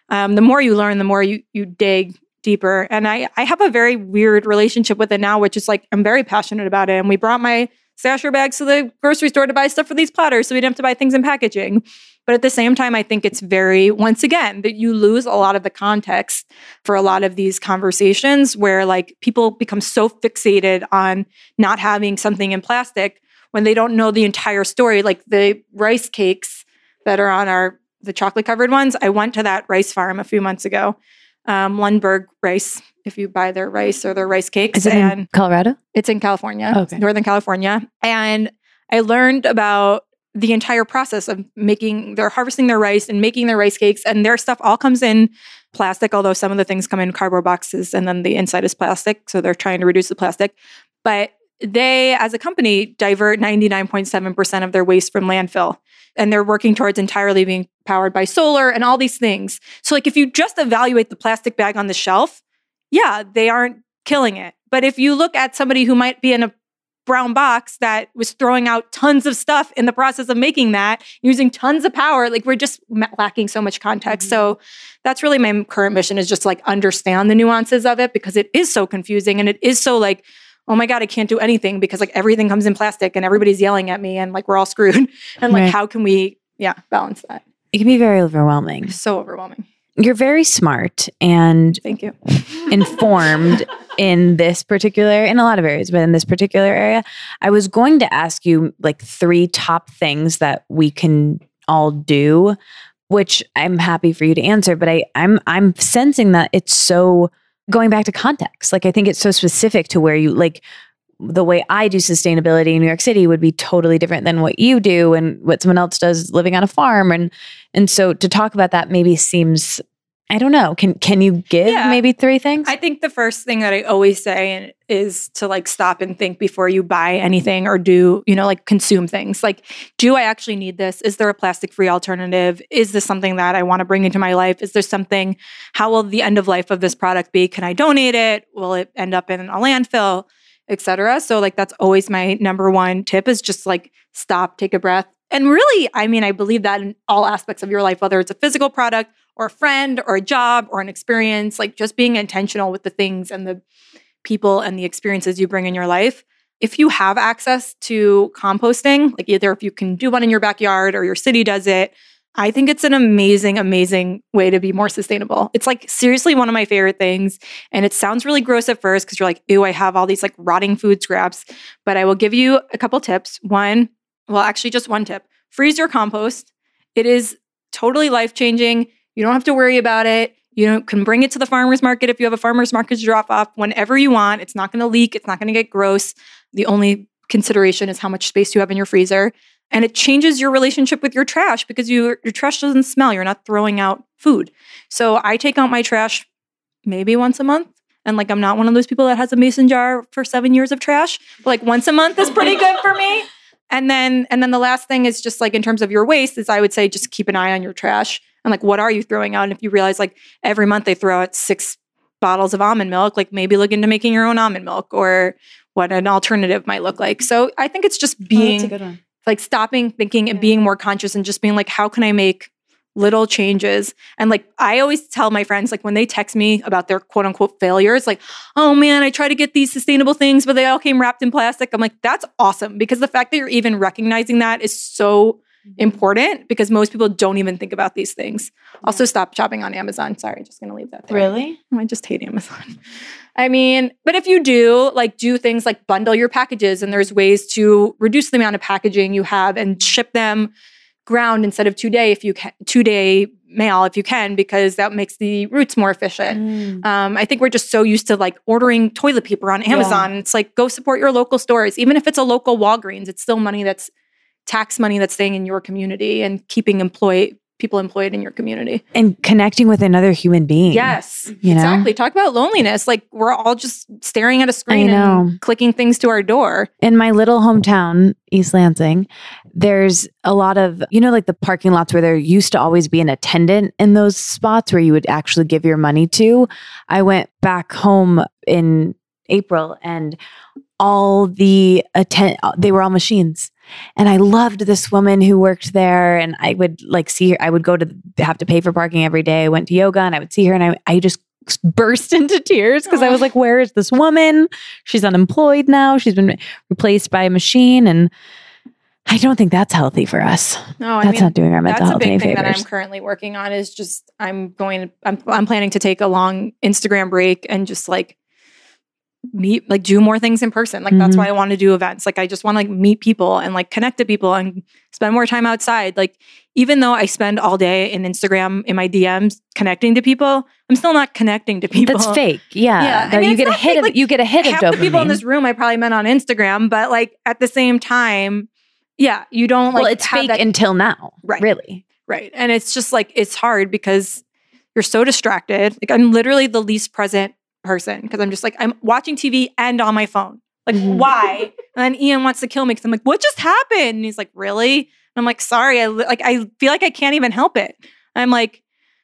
um, the more you learn, the more you, you dig deeper. And I, I have a very weird relationship with it now, which is like, I'm very passionate about it. And we brought my stasher bags to the grocery store to buy stuff for these platters so we didn't have to buy things in packaging. But at the same time, I think it's very, once again, that you lose a lot of the context for a lot of these conversations where like people become so fixated on not having something in plastic when they don't know the entire story. Like the rice cakes that are on our, the chocolate covered ones. I went to that rice farm a few months ago, um, Lundberg Rice if you buy their rice or their rice cakes. Is it and in Colorado? It's in California, okay. Northern California. And I learned about the entire process of making they're harvesting their rice and making their rice cakes and their stuff all comes in plastic although some of the things come in cardboard boxes and then the inside is plastic so they're trying to reduce the plastic but they as a company divert 99.7% of their waste from landfill and they're working towards entirely being powered by solar and all these things so like if you just evaluate the plastic bag on the shelf yeah, they aren't killing it. But if you look at somebody who might be in a brown box that was throwing out tons of stuff in the process of making that using tons of power like we're just lacking so much context. Mm-hmm. so that's really my current mission is just like understand the nuances of it because it is so confusing and it is so like oh my god i can't do anything because like everything comes in plastic and everybody's yelling at me and like we're all screwed. And like right. how can we yeah balance that? It can be very overwhelming. So overwhelming you're very smart and thank you. informed in this particular in a lot of areas but in this particular area. I was going to ask you like three top things that we can all do which i'm happy for you to answer but i i'm i'm sensing that it's so going back to context like i think it's so specific to where you like the way I do sustainability in New York City would be totally different than what you do and what someone else does living on a farm. And and so to talk about that maybe seems I don't know. Can can you give yeah. maybe three things? I think the first thing that I always say is to like stop and think before you buy anything or do, you know, like consume things. Like, do I actually need this? Is there a plastic free alternative? Is this something that I want to bring into my life? Is there something how will the end of life of this product be? Can I donate it? Will it end up in a landfill? Etc. So like that's always my number one tip is just like stop, take a breath. And really, I mean, I believe that in all aspects of your life, whether it's a physical product or a friend or a job or an experience, like just being intentional with the things and the people and the experiences you bring in your life. if you have access to composting, like either if you can do one in your backyard or your city does it, I think it's an amazing, amazing way to be more sustainable. It's like seriously one of my favorite things. And it sounds really gross at first because you're like, ew, I have all these like rotting food scraps. But I will give you a couple tips. One, well, actually, just one tip freeze your compost. It is totally life changing. You don't have to worry about it. You can bring it to the farmer's market if you have a farmer's market drop off whenever you want. It's not going to leak. It's not going to get gross. The only consideration is how much space you have in your freezer. And it changes your relationship with your trash because you, your trash doesn't smell. You're not throwing out food. So I take out my trash maybe once a month. And like, I'm not one of those people that has a mason jar for seven years of trash. But like, once a month is pretty good for me. And then, and then the last thing is just like in terms of your waste, is I would say just keep an eye on your trash and like, what are you throwing out? And if you realize like every month they throw out six bottles of almond milk, like maybe look into making your own almond milk or what an alternative might look like. So I think it's just being Oh, like stopping thinking and being more conscious and just being like, how can I make little changes? And like, I always tell my friends, like, when they text me about their quote unquote failures, like, oh man, I try to get these sustainable things, but they all came wrapped in plastic. I'm like, that's awesome because the fact that you're even recognizing that is so important because most people don't even think about these things. Also, stop shopping on Amazon. Sorry, just gonna leave that there. Really? I just hate Amazon. I mean, but if you do, like, do things like bundle your packages, and there's ways to reduce the amount of packaging you have and ship them ground instead of two day if you can, two day mail if you can, because that makes the routes more efficient. Mm. Um, I think we're just so used to like ordering toilet paper on Amazon. It's like go support your local stores, even if it's a local Walgreens. It's still money that's tax money that's staying in your community and keeping employ people employed in your community. And connecting with another human being. Yes, You know? exactly. Talk about loneliness. Like we're all just staring at a screen and clicking things to our door. in my little hometown, East Lansing, there's a lot of, you know, like the parking lots where there used to always be an attendant in those spots where you would actually give your money to. I went back home in April and all the attend they were all machines. And I loved this woman who worked there and I would like see her I would go to have to pay for parking every day. I went to yoga and I would see her and I I just burst into tears because I was like where is this woman? She's unemployed now. She's been replaced by a machine and I don't think that's healthy for us. No, I that's mean not doing our mental health that's a big any thing that I'm currently working on. Is just I'm going. I'm I'm planning to take a long Instagram break and just like meet like do more things in person. Like that's Mhm. why I want to do events. Like I just want to like meet people and like connect to people and spend more time outside. Like even though I spend all day in Instagram in my DMs connecting to people, I'm still not connecting to people. That's fake. Yeah. Yeah, I mean, you it's get a hit fake, of like, you get a hit of dopamine. the people in this room I probably met on Instagram, but like at the same time, yeah, you don't like well, it's fake that- until now. Right. Really. right, and it's just like it's hard because you're so distracted. Like I'm literally the least present person because I'm just like I'm watching TV and on my phone. Like why? And then Ian wants to kill me because I'm like, what just happened? And he's like, really? And I'm like, sorry. I li- like I feel like I can't even help it. I'm like.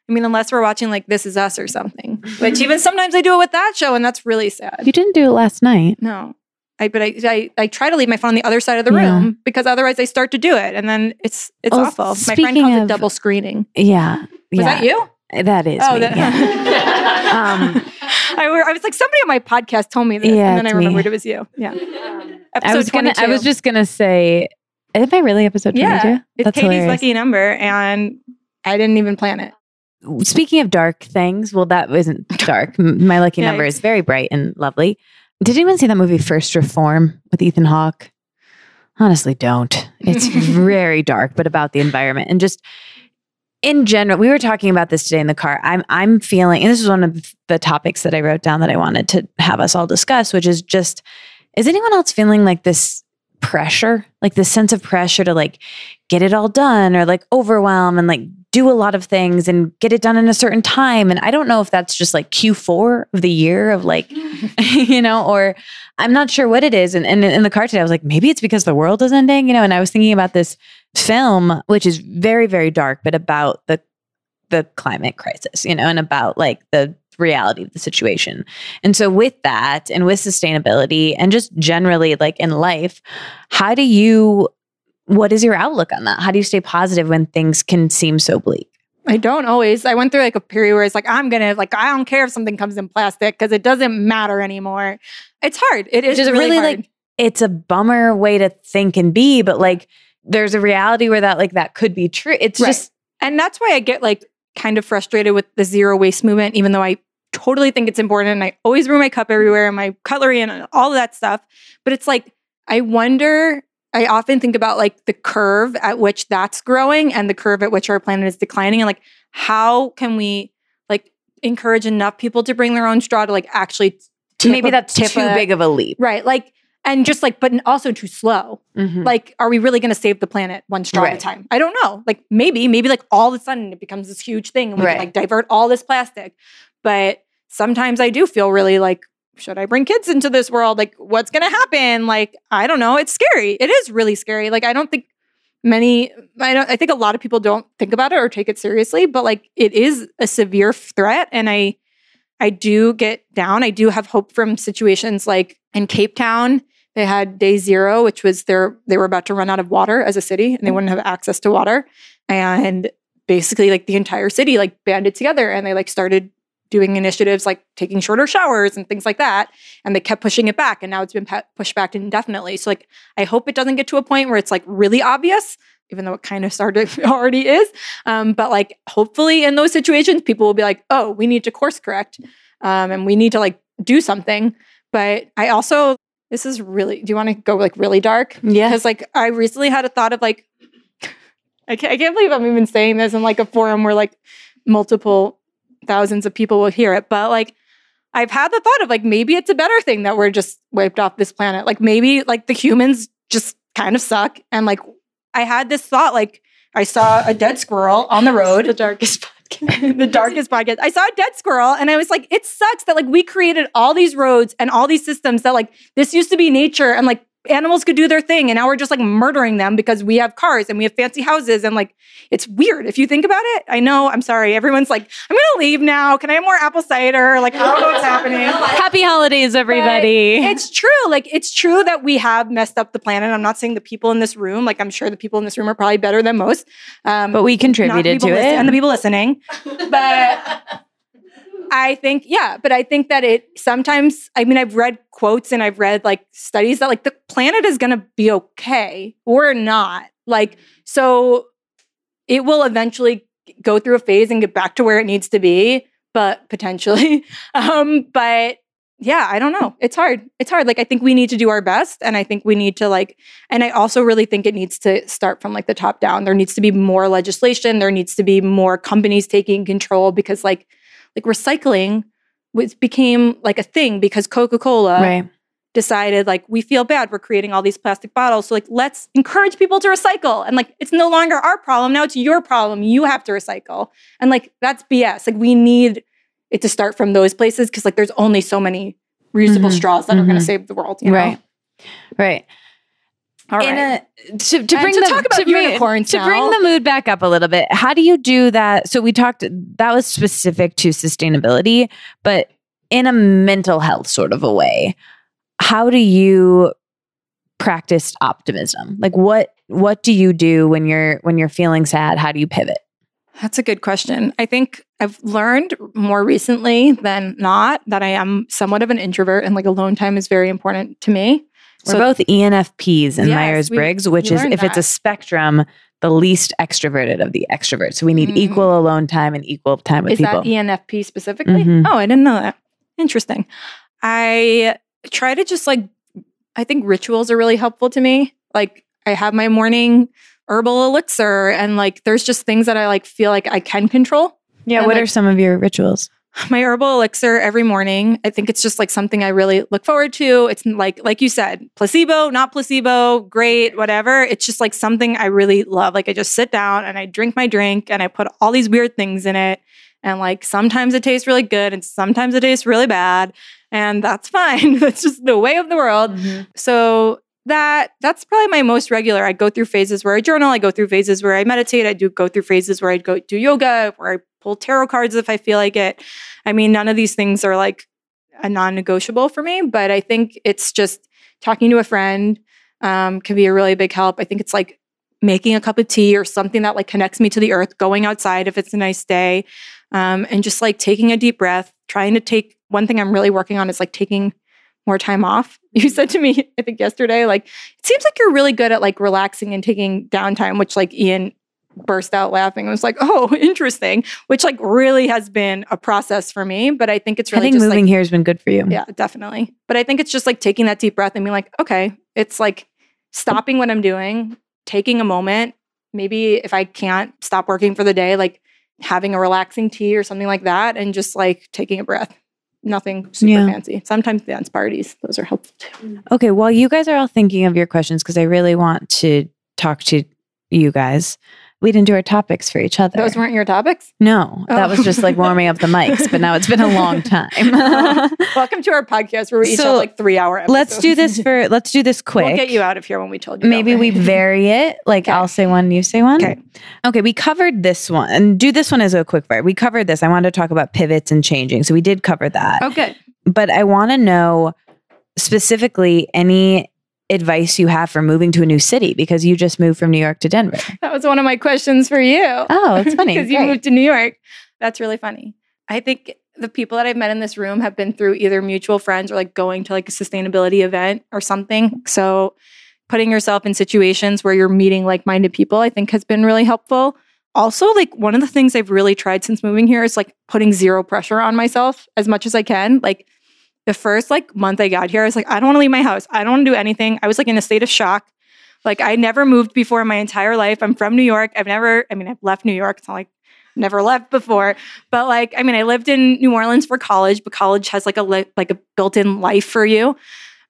I mean, unless we're watching like This Is Us or something, which even sometimes I do it with that show, and that's really sad. You didn't do it last night. No. I but I, I I try to leave my phone on the other side of the Yeah. room because otherwise I start to do it and then it's it's Oh, awful. My friend calls it double screening. Yeah. Was yeah. that you? That is. Oh, me, that, yeah. Um, I, were- I was like somebody on my podcast told me this Yeah, and then I it's me. remembered it was you. Yeah. Episode I was gonna. I was just gonna say. Am I really episode Yeah, twenty-two? It's Katie's lucky number and I didn't even plan it. Speaking of dark things, well, that wasn't dark. My lucky number is very bright and lovely. Did anyone see that movie First Reformed with Ethan Hawke? Honestly, don't. It's very dark, but about the environment and just in general. We were talking about this today in the car. I'm I'm feeling, and this is one of the topics that I wrote down that I wanted to have us all discuss, which is just: is anyone else feeling like this pressure, like this sense of pressure to like get it all done, or like overwhelm and like do a lot of things and get it done in a certain time. And I don't know if that's just like Q4 of the year of like, you know, or I'm not sure what it is. And, and in the car today, I was like, maybe it's because the world is ending, you know, and I was thinking about this film, which is very, very dark, but about the the climate crisis, you know, and about like the reality of the situation. And so with that and with sustainability and just generally like in life, how do you what is your outlook on that? How do you stay positive when things can seem so bleak? I don't always. I went through like a period where it's like I'm gonna like I don't care if something comes in plastic because it doesn't matter anymore. It's hard. It is it really, really, like, it's a bummer way to think and be, but like there's a reality where that like that could be true. It's Right. just And that's why I get like kind of frustrated with the zero waste movement, even though I totally think it's important and I always bring my cup everywhere and my cutlery and all of that stuff. But it's like, I wonder, I often think about like the curve at which that's growing and the curve at which our planet is declining. And like, how can we like encourage enough people to bring their own straw to like actually maybe that's too big of a leap. Right. Like, and just like, but also too slow. Mhm. like are we really going to save the planet one straw at a time? I don't know. Like maybe maybe like all of a sudden it becomes this huge thing and we Right. can like divert all this plastic. But sometimes i do feel really like should i bring kids into this world? Like what's going to happen? Like i don't know. It's scary. It is really scary. Like i don't think many I, don't, I think a lot of people don't think about it or take it seriously but like it is a severe threat and i i do get down. I do have hope from situations like in cape town they had day zero which was their they were about to run out of water as a city and they wouldn't have access to water. And basically like the entire city like banded together and they like started doing initiatives like taking shorter showers and things like that. And they kept pushing it back and now it's been pa- pushed back indefinitely. So like i hope it doesn't get to a point where it's like really obvious even though it kind of started already is. Um, but like hopefully in those situations people will be like oh we need to course correct um, and we need to like do something. But i also this is really do you want to go like really dark Yeah. because like i recently had a thought of like I can't, I can't believe i'm even saying this in like a forum where like multiple thousands of people will hear it but like i've had the thought of like maybe it's a better thing that we're just wiped off this planet like maybe like the humans just kind of suck and like i had this thought like i saw a dead squirrel on the road the darkest. The darkest podcast. I saw a dead squirrel and I was like, it sucks that like we created all these roads and all these systems that like this used to be nature and like animals could do their thing and now we're just like murdering them because we have cars and we have fancy houses and like it's weird if you think about it. I know, I'm sorry. Everyone's like, I'm gonna leave now. Can I have more apple cider? Like, I don't know what's happening. Happy holidays, everybody. It's true. Like it's true that we have messed up the planet. I'm not saying the people in this room, like I'm sure the people in this room are probably better than most. Um, but we contributed to listen- it. and the people listening. But I think, yeah, but I think that it sometimes, I mean, I've read quotes and I've read like studies that like the planet is going to be okay or not. Like, so it will eventually go through a phase and get back to where it needs to be, but potentially. Um, but yeah, I don't know. It's hard. It's hard. Like I think we need to do our best and I think we need to like and I also really think it needs to start from like the top down. There needs to be more legislation, there needs to be more companies taking control because like like recycling was became like a thing because Coca-Cola right. decided like we feel bad we're creating all these plastic bottles so like let's encourage people to recycle and like it's no longer our problem now it's your problem you have to recycle and like that's bs like we need it to start from those places because like there's only so many reusable Mhm. straws that are going to save the world you know? Right. Right. All right In a, to, to bring to the, talk about to bring- unicorns to bring the mood back up a little bit. How do you do that? So we talked that was specific to sustainability, but in a mental health sort of a way. How do you practice optimism? Like what what do you do when you're when you're feeling sad? How do you pivot? That's a good question. I think I've learned more recently than not that I am somewhat of an introvert and like alone time is very important to me. We're So- both ENFPs and Yes, Myers Briggs, which is if it's a spectrum, the least extroverted of the extroverts. So we need Mm. equal alone time and equal time with Is people. Is that ENFP specifically? Mhm. Oh, I didn't know that. Interesting. I try to just like, I think rituals are really helpful to me. Like, I have my morning herbal elixir, and like, there's just things that I like feel like I can control. yeah. and What like- are some of your rituals? my herbal elixir every morning. I think it's just like something I really look forward to. It's like like you said, placebo, not placebo, great, whatever. It's just like something I really love. Like I just sit down and I drink my drink and I put all these weird things in it. And like sometimes it tastes really good and sometimes it tastes really bad. And that's fine. that's just the way of the world. Mm-hmm. So that that's probably my most regular. I go through phases where I journal. I go through phases where I meditate. I do go through phases where I go do yoga, where I pull tarot cards if I feel like it. I mean, none of these things are like a non-negotiable for me, but I think it's just talking to a friend um, can be a really big help. I think it's like making a cup of tea or something that like connects me to the earth, going outside if it's a nice day, um, and just like taking a deep breath, trying to take one thing I'm really working on is like taking more time off. You said to me, I think yesterday, like, it seems like you're really good at like relaxing and taking downtime, which like Ian burst out laughing. I was like, oh, interesting, which like really has been a process for me. But I think it's I really think just moving like, here has been good for you. yeah, definitely. But I think it's just like taking that deep breath and being like, okay, it's like stopping what I'm doing, taking a moment. Maybe if I can't stop working for the day, like having a relaxing tea or something like that, and just like taking a breath. Nothing super Yeah. fancy. Sometimes dance parties, those are helpful too. Okay, while you guys are all thinking of your questions, because I really want to talk to you guys, we didn't do our topics for each other. Those weren't your topics? no, that Oh. was just like oh. warming up the mics, but now it's been a long time. Uh-huh. Welcome to our podcast where we each So, have like three hour episodes. let's do this for let's do this quick. We'll get you out of here when we told you. Maybe we vary it. Like Okay. I'll say one, you say one. Okay. Okay. We covered this one. And do this one as a quick fire. We covered this. I wanted to talk about pivots and changing. So we did cover that. Oh, okay. But I want to know specifically any advice you have for moving to a new city because you just moved from New York to Denver. That was one of my questions for you. Oh, it's funny. because you moved to New York. That's really funny. I think the people that I've met in this room have been through either mutual friends or like going to like a sustainability event or something. So putting yourself in situations where you're meeting like-minded people, I think has been really helpful. Also, like one of the things I've really tried since moving here is like putting zero pressure on myself as much as I can. Like the first like month I got here, I was like, I don't want to leave my house. I don't want to do anything. I was like in a state of shock. Like I never moved before in my entire life. I'm from New York. I've never, I mean, I've left New York. It's not like never left before. But like, I mean, I lived in New Orleans for college, but college has like a li- like a built-in life for you.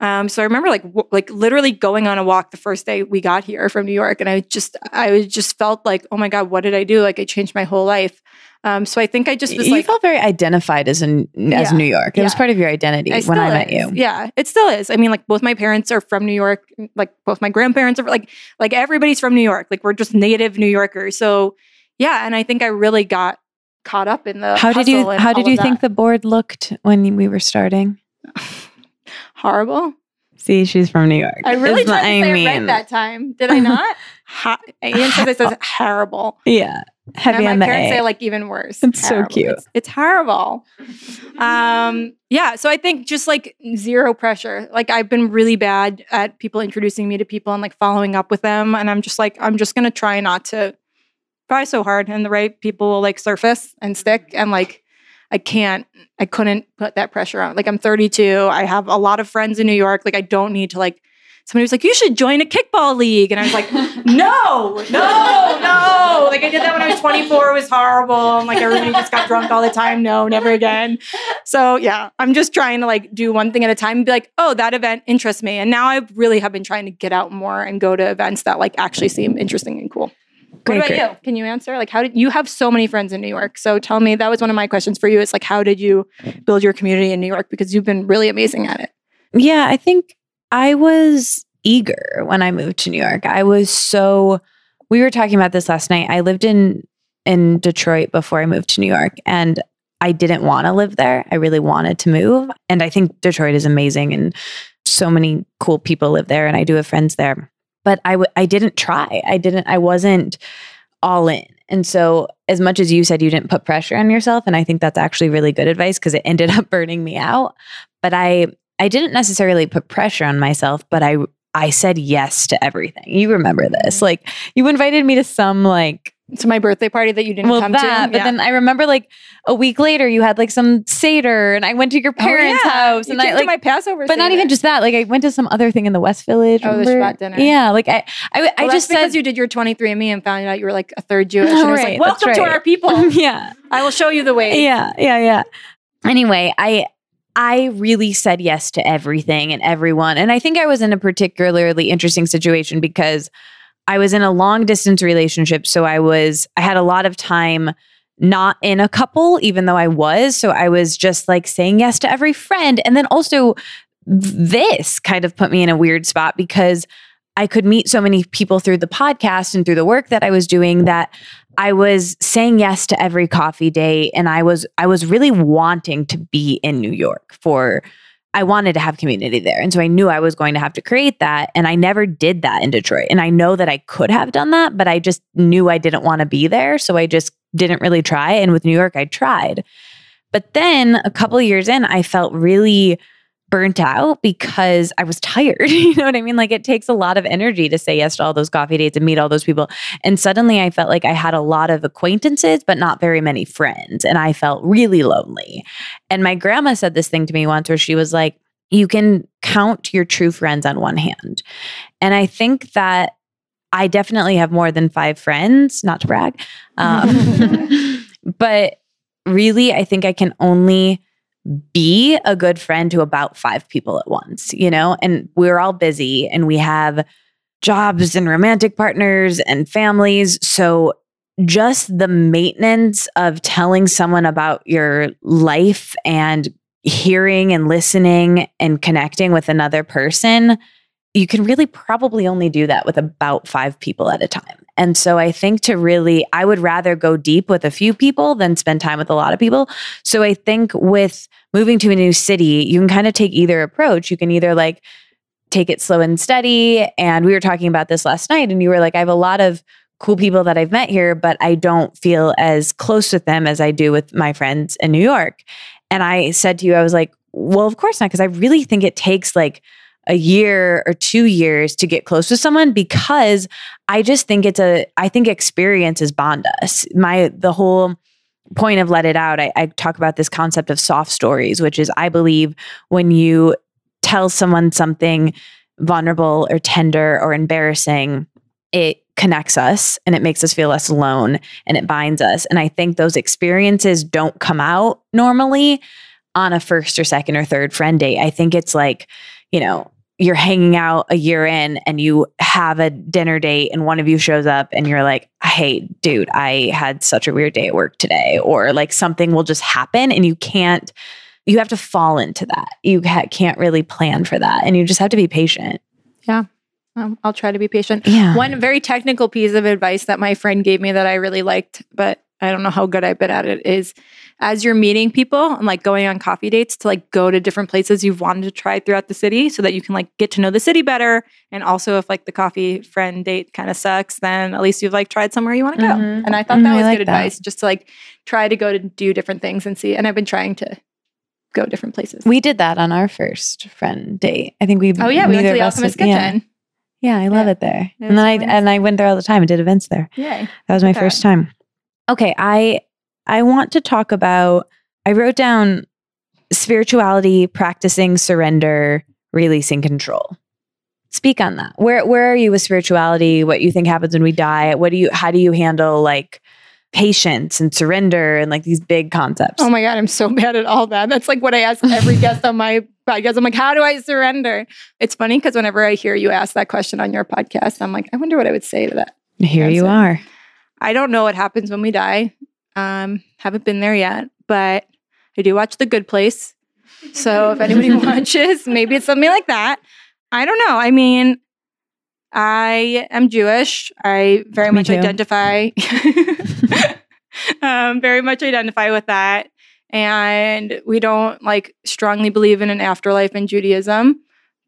Um, so I remember like w- like literally going on a walk the first day we got here from New York, and I just I was just felt like, oh my god, what did I do? Like I changed my whole life. Um, so I think I just was you like, felt very identified as an as Yeah. New York. It was part of your identity when I met is. you. Yeah, it still is. I mean, like both my parents are from New York. Like both my grandparents are like like everybody's from New York. Like we're just native New Yorkers. So yeah, and I think I really got caught up in the How did you how did you think the board looked when we were starting? horrible? See, she's from New York. I really Is tried to I say it mean. right that time. Did I not? ha- Ian says it says horrible. Yeah. Heavy and my on the parents A. say like even worse. It's so cute. It's, it's horrible. Um, yeah. So I think just like zero pressure. Like I've been really bad at people introducing me to people and like following up with them, and I'm just like I'm just gonna try not to try so hard, and the right people will like surface and stick, and like I can't, I couldn't put that pressure on. Like I'm 32. I have a lot of friends in New York. Like I don't need to like. Somebody was like, "You should join a kickball league," and I was like, "No, no, no!" Like I did that when I was 24. It was horrible. And like everybody just got drunk all the time. No, never again. So yeah, I'm just trying to like do one thing at a time and be like, "Oh, that event interests me." And now I really have been trying to get out more and go to events that like actually seem interesting and cool. Great, what about great. you? Can you answer? Like, how did you have so many friends in New York? So tell me, that was one of my questions for you. It's like, how did you build your community in New York? Because you've been really amazing at it. Yeah, I think I was eager when I moved to New York. I was so we were talking about this last night. I lived in in Detroit before I moved to New York and I didn't want to live there. I really wanted to move and I think Detroit is amazing and so many cool people live there and I do have friends there. But I w- I didn't try. I didn't I wasn't all in. And so as much as you said you didn't put pressure on yourself and I think that's actually really good advice because it ended up burning me out, but I I didn't necessarily put pressure on myself, but I I said yes to everything. You remember this. Mm-hmm. Like you invited me to some like So my birthday party that you didn't well come that, to. but Yeah. then I remember like a week later you had like some Seder and I went to your Oh, parents' yeah. house You and I like my Passover. but not even just that. Like I went to some other thing in the West Village. Oh, the? Shabbat dinner. Yeah, like I I, I Well, that's just said because you did your 23andMe and found out you were like a third Jewish. Oh, and right, like, welcome to our people. yeah. I will show you the way. Yeah, yeah, yeah. Anyway, I I really said yes to everything and everyone. And I think I was in a particularly interesting situation because I was in a long distance relationship, so I was I had a lot of time not in a couple even though I was, so I was just like saying yes to every friend. And then also this kind of put me in a weird spot because I could meet so many people through the podcast and through the work that I was doing that I was saying yes to every coffee date and I was I was really wanting to be in New York for I wanted to have community there. And so I knew I was going to have to create that and I never did that in Detroit. And I know that I could have done that, but I just knew I didn't want to be there, so I just didn't really try and with New York I tried. But then a couple years in I felt really burnt out because I was tired. you know what I mean? Like it takes a lot of energy to say yes to all those coffee dates and meet all those people. And suddenly I felt like I had a lot of acquaintances, but not very many friends. And I felt really lonely. And my grandma said this thing to me once where she was like, you can count your true friends on one hand. And I think that I definitely have more than five friends, not to brag. Um, but really, I think I can only be a good friend to about five people at once, you know? And we're all busy and we have jobs and romantic partners and families. So just the maintenance of telling someone about your life and hearing and listening and connecting with another person, you can really probably only do that with about five people at a time. And so I think to really, I would rather go deep with a few people than spend time with a lot of people. So I think with moving to a new city, you can kind of take either approach. You can either like take it slow and steady. And we were talking about this last night, and you were like, I have a lot of cool people that I've met here, but I don't feel as close with them as I do with my friends in New York. And I said to you, I was like, well, of course not, because I really think it takes like a year or two years to get close with someone because I just think it's a, I think experiences bond us. My, the whole, point of let it out I, I, talk about this concept of soft stories which is i believe when you tell someone something vulnerable or tender or embarrassing it connects us and it makes us feel less alone and it binds us and i think those experiences don't come out normally on a first or second or third friend date i think it's like you know you're hanging out a year in and you have a dinner date and one of you shows up and you're like, hey, dude, I had such a weird day at work today. Or like something will just happen and you can't, you have to fall into that. You ha- can't really plan for that. And you just have to be patient. Yeah. I'll try to be patient. Yeah. One very technical piece of advice that my friend gave me that I really liked, but I don't know how good I've been at it is as you're meeting people and like going on coffee dates to like go to different places you've wanted to try throughout the city so that you can like get to know the city better. And also if like the coffee friend date kind of sucks, then at least you've like tried somewhere you want to go. Mm-hmm. And I thought that mm, was like good that. advice just to like try to go to do different things and see. And I've been trying to go different places. We did that on our first friend date. I think we Oh yeah, we went to the Alchemist Kitchen. Yeah. Yeah, I love yeah. it there. It and then I nice. and I went there all the time and did events there. Yeah. That was my first time. Okay, I I want to talk about I wrote down spirituality, practicing surrender, releasing control. Speak on that. Where where are you with spirituality? What you think happens when we die? What do you how do you handle like patience and surrender and like these big concepts? Oh my god, I'm so bad at all that. That's like what I ask every guest on my podcast. I'm like, how do I surrender? It's funny because whenever I hear you ask that question on your podcast, I'm like, I wonder what I would say to that. Here answer. you are. I don't know what happens when we die. Um, haven't been there yet, but I do watch The Good Place. So if anybody watches, maybe it's something like that. I don't know. I mean, I am Jewish. I very Me much too. identify um, very much identify with that. And we don't like strongly believe in an afterlife in Judaism,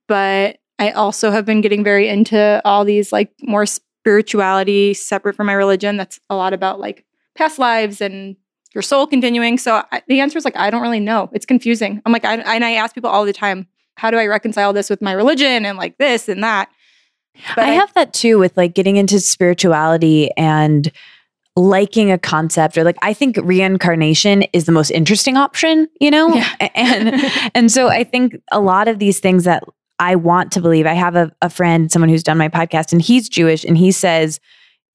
but I also have been getting very into all these like more spirituality separate from my religion. That's a lot about like past lives and your soul continuing. So I, the answer is like, I don't really know. It's confusing. I'm like, I, and I ask people all the time, how do I reconcile this with my religion and like this and that? But I, I have that too with like getting into spirituality and liking a concept or like I think reincarnation is the most interesting option, you know? Yeah. And and so I think a lot of these things that I want to believe. I have a, a friend, someone who's done my podcast, and he's Jewish, and he says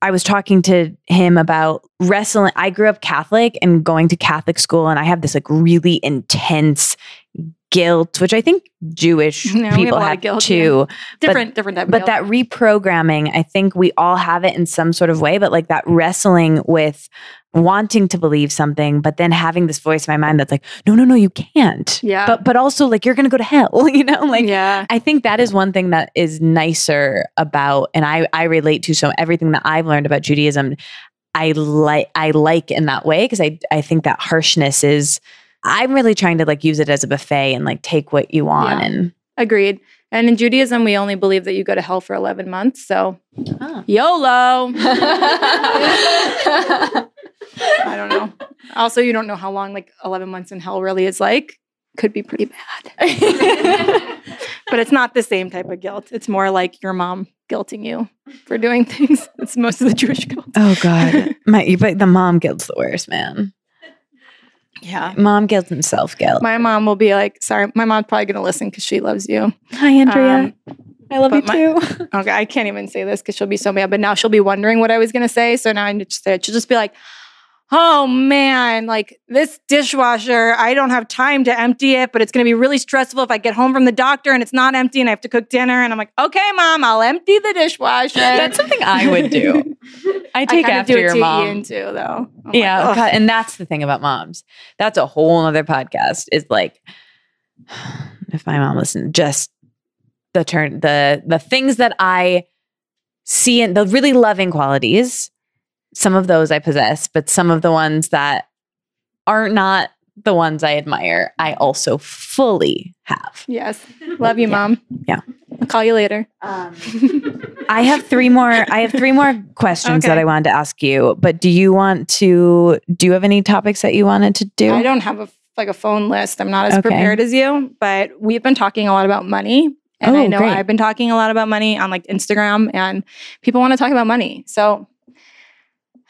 I was talking to him about wrestling. I grew up Catholic and going to Catholic school, and I have this like really intense guilt, which I think Jewish no, people have, have guilt, too. Yeah. Different, but, different type But that reprogramming, I think we all have it in some sort of way, but like that wrestling with wanting to believe something, but then having this voice in my mind that's like, no, no, no, you can't. Yeah. But but also like you're gonna go to hell, you know? Like yeah. I think that is one thing that is nicer about and I I relate to so everything that I've learned about Judaism, I like I like in that way because I I think that harshness is I'm really trying to like use it as a buffet and like take what you want yeah. and agreed. And in Judaism, we only believe that you go to hell for 11 months. So, oh. YOLO. I don't know. Also, you don't know how long like 11 months in hell really is like. could be pretty bad. but it's not the same type of guilt. It's more like your mom guilting you for doing things. It's most of the Jewish guilt. Oh God, my but the mom guilt's the worst, man. Yeah. Mom guilt and self guilt. My mom will be like, sorry, my mom's probably going to listen because she loves you. Hi, Andrea. Um, I love you my- too. okay, I can't even say this because she'll be so mad, but now she'll be wondering what I was going to say. So now I just said, she'll just be like, oh man, like this dishwasher, I don't have time to empty it, but it's going to be really stressful if I get home from the doctor and it's not empty and I have to cook dinner. And I'm like, okay, mom, I'll empty the dishwasher. That's something I would do. I take kinda after your mom. Ian too, though. I'm yeah. God, and that's the thing about moms. That's a whole other podcast. Is like, if my mom listened, just the turn, the the things that I see in the really loving qualities. Some of those I possess, but some of the ones that are not the ones I admire, I also fully have. Yes. Love you, Yeah. mom. Yeah. I'll call you later. Um, I have three more. I have three more questions that I wanted to ask you. But do you want to? Do you have any topics that you wanted to do? I don't have a like a phone list. I'm not as Okay. prepared as you, but we've been talking a lot about money. And I Oh, know great. I've been talking a lot about money on like Instagram and people want to talk about money. So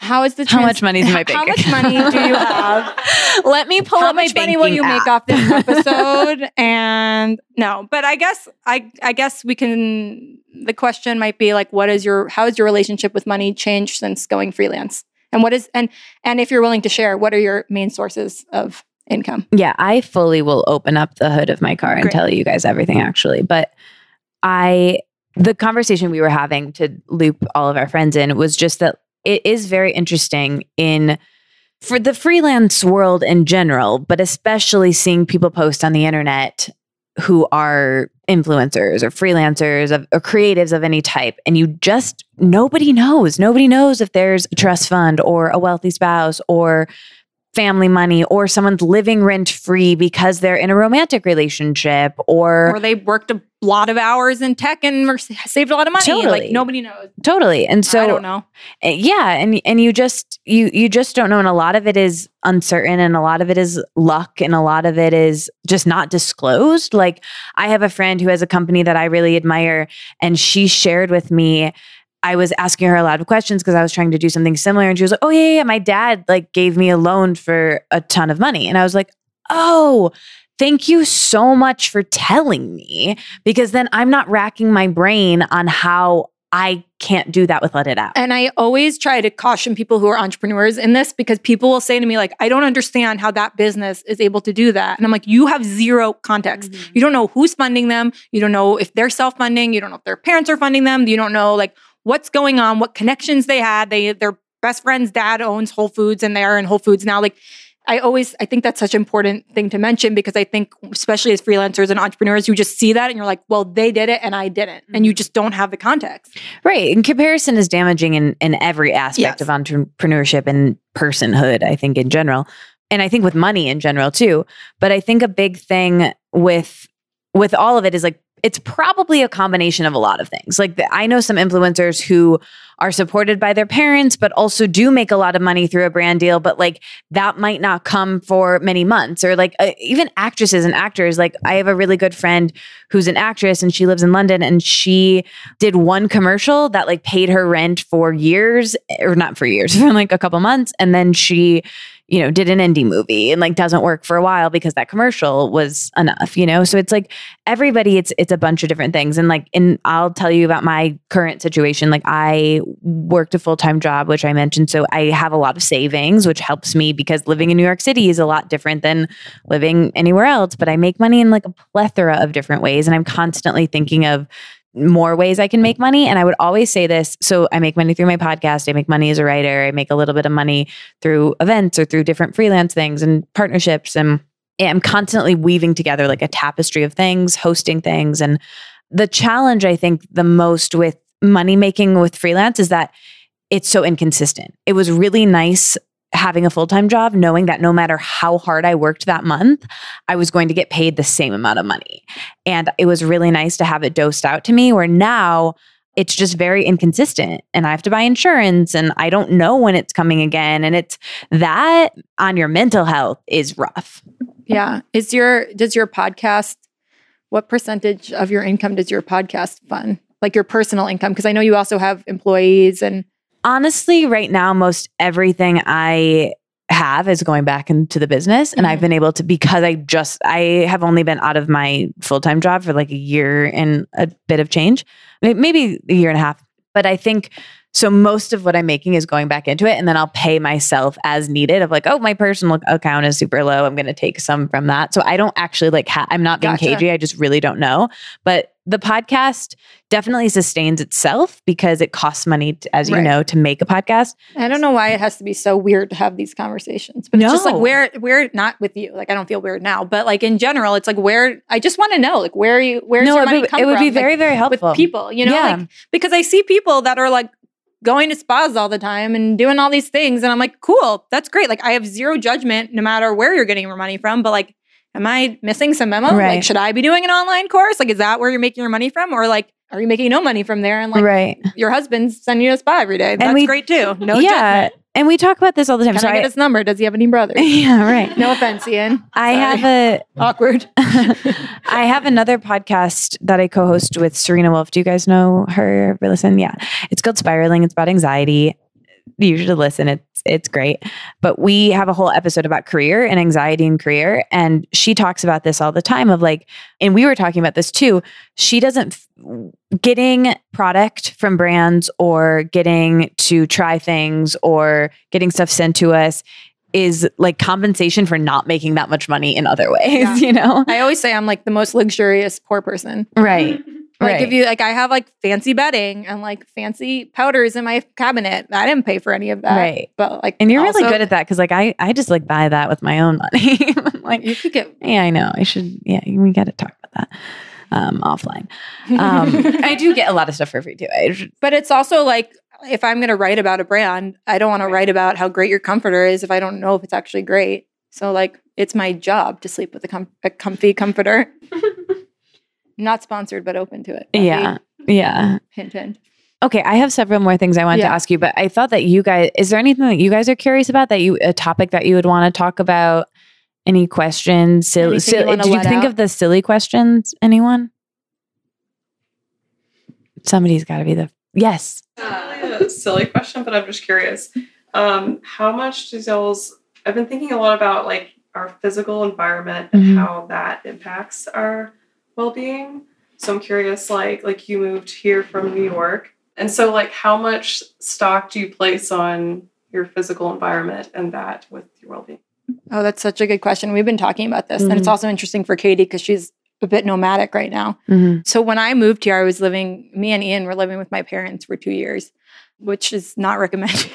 how is the How much money is in my bank How much money do you have? Let me pull How up my much money will you make off this episode? and no, but I guess I I guess we can the question might be like what is your how has your relationship with money changed since going freelance? And what is and and if you're willing to share, what are your main sources of income? Yeah, I fully will open up the hood of my car and Great. tell you guys everything actually. But I the conversation we were having to loop all of our friends in was just that it is very interesting in for the freelance world in general, but especially seeing people post on the internet who are influencers or freelancers of, or creatives of any type and you just nobody knows. Nobody knows if there's a trust fund or a wealthy spouse or family money or someone's living rent free because they're in a romantic relationship or Or they worked a lot of hours in tech and saved a lot of money. Totally. Like nobody knows. totally and so I don't know. Uh, yeah and and you just you you just don't know and a lot of it is uncertain and a lot of it is luck and a lot of it is just not disclosed like i have a friend who has a company that i really admire and she shared with me I was asking her a lot of questions because I was trying to do something similar and she was like, "Oh yeah, yeah, yeah, my dad like gave me a loan for a ton of money." And I was like, "Oh, thank you so much for telling me because then I'm not racking my brain on how I can't do that with let it out." And I always try to caution people who are entrepreneurs in this because people will say to me, like, I don't understand how that business is able to do that. And I'm like, you have zero context. Mm-hmm. You don't know who's funding them. You don't know if they're self funding. You don't know if their parents are funding them. You don't know like what's going on, what connections they had. They their best friend's dad owns Whole Foods and they're in Whole Foods now. Like I always I think that's such an important thing to mention because I think especially as freelancers and entrepreneurs, you just see that and you're like, well, they did it and I didn't. And you mm-hmm. just don't have the context. Right. And comparison is damaging in, in every aspect Yes. of entrepreneurship and personhood, I think, in general. And I think with money in general too. But I think a big thing with with all of it is like it's probably a combination of a lot of things. Like the, I know some influencers who are supported by their parents, but also do make a lot of money through a brand deal. But like that might not come for many months, or like uh, even actresses and actors. Like I have a really good friend who's an actress and she lives in London, and she did one commercial that like paid her rent for years, or not for years, for like a couple months, and then she you know, did an indie movie and like doesn't work for a while because that commercial was enough, you know? So it's like everybody it's it's a bunch of different things and like and I'll tell you about my current situation. Like I worked a full-time job which I mentioned so I have a lot of savings which helps me because living in New York City is a lot different than living anywhere else, but I make money in like a plethora of different ways and I'm constantly thinking of more ways I can make money. And I would always say this. So I make money through my podcast. I make money as a writer. I make a little bit of money through events or through different freelance things and partnerships. And I'm constantly weaving together like a tapestry of things, hosting things. And the challenge, I think, the most with money making with freelance is that it's so inconsistent. It was really nice having a full time job, knowing that no matter how hard I worked that month, I was going to get paid the same amount of money. And it was really nice to have it dosed out to me where now it's just very inconsistent and I have to buy insurance and I don't know when it's coming again. And it's that on your mental health is rough. Yeah. Is your does your podcast what percentage of your income does your podcast fund? Like your personal income? Because I know you also have employees and Honestly, right now, most everything I have is going back into the business. And I've Mhm. been able to, because I just, I have only been out of my full time job for like a year and a bit of change, maybe a year and a half. But I think so. Most of what I'm making is going back into it. And then I'll pay myself as needed of like, oh, my personal account is super low. I'm going to take some from that. So I don't actually like, ha- I'm not being Gotcha. cagey. I just really don't know. But the podcast definitely sustains itself because it costs money, to, as you Right. know, to make a podcast. I don't know why it has to be so weird to have these conversations. But it's just like No. where where not with you. Like I don't feel weird now, but like in general, it's like where I just want to know like where you where's no, your it money would, come it would from? be Like, very, very helpful. with people, you know, Yeah. like because I see people that are like going to spas all the time and doing all these things, and I'm like, cool, that's great. Like I have zero judgment no matter where you're getting your money from, but like, am I missing some memo? Right. Like, should I be doing an online course? Like, is that where you're making your money from, or like, are you making no money from there? And like, right. your husband's sending you a spa every day. That's we- great too. No yeah. judgment. And we talk about this all the time. Can so I get his number? Does he have any brothers? yeah, right. No offense, Ian. I Sorry. have a Awkward. I have another podcast that I co-host with Serena Wolf. Do you guys know her? Listen? Yeah, it's called Spiraling. It's about anxiety. You should listen. It's it's great. But we have a whole episode about career and anxiety in career, and she talks about this all the time. Of like, and we were talking about this too. She doesn't getting product from brands or getting to try things or getting stuff sent to us is like compensation for not making that much money in other ways. Yeah. You know, I always say I'm like the most luxurious poor person. right? Like Right. if you like, I have like fancy bedding and like fancy powders in my cabinet. I didn't pay for any of that. Right. But like, And you're really good at that because, like, I I just like buy that with my own money. Like, You could get. yeah, I know. I should. Yeah, we got to talk about that um, offline. Um, I do get a lot of stuff for free too. I should- but it's also like if I'm going to write about a brand, I don't want to write about how great your comforter is if I don't know if it's actually great. So like, it's my job to sleep with a, com- a comfy comforter. Not sponsored, but open to it. yeah, yeah. Hint, hint. Okay, I have several more things I wanted Yeah. to ask you, but I thought that you guys is there anything that you guys are curious about that you a topic that you would want to talk about? Any questions? Silly, Anything you did you think out? of the silly questions? Anyone? Somebody's got to be the yes. Not really a silly question, but I'm just curious. Um, how much does y'all's? I've been thinking a lot about like our physical environment and Mhm. how that impacts our well-being. So I'm curious, like, like you moved here from New York, and so like, how much stock do you place on your physical environment and that with your well-being? Oh, that's such a good question. We've been talking about this, and Mhm. it's also interesting for Katie because she's a bit nomadic right now. Mhm. So when I moved here, I was living. Me and Ian were living with my parents for two years, which is not recommended.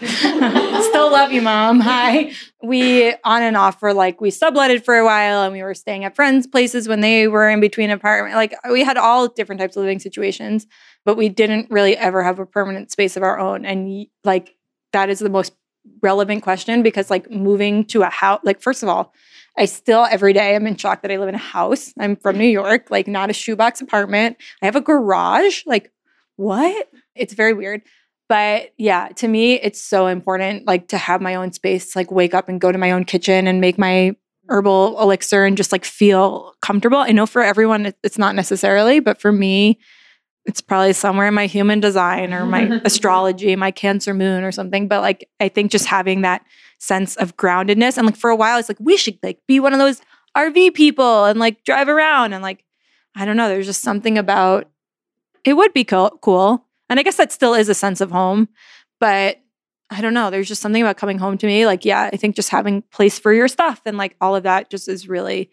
Still love you, mom. Hi. We on and off were like we subletted for a while, and we were staying at friends' places when they were in between apartment. Like we had all different types of living situations, but we didn't really ever have a permanent space of our own. And like that is the most relevant question because like moving to a house, like first of all, I still every day I'm in shock that I live in a house. I'm from New York, like not a shoebox apartment. I have a garage. Like, what? It's very weird. But yeah, to me, it's so important like to have my own space, like wake up and go to my own kitchen and make my herbal elixir and just like feel comfortable. I know for everyone it's not necessarily, but for me, it's probably somewhere in my human design or my astrology, my cancer moon or something. But like I think just having that sense of groundedness. And like for a while, it's like we should like be one of those RV people and like drive around and like I don't know. There's just something about it would be co- cool, and I guess that still is a sense of home. But I don't know. There's just something about coming home to me. Like yeah, I think just having place for your stuff and like all of that just is really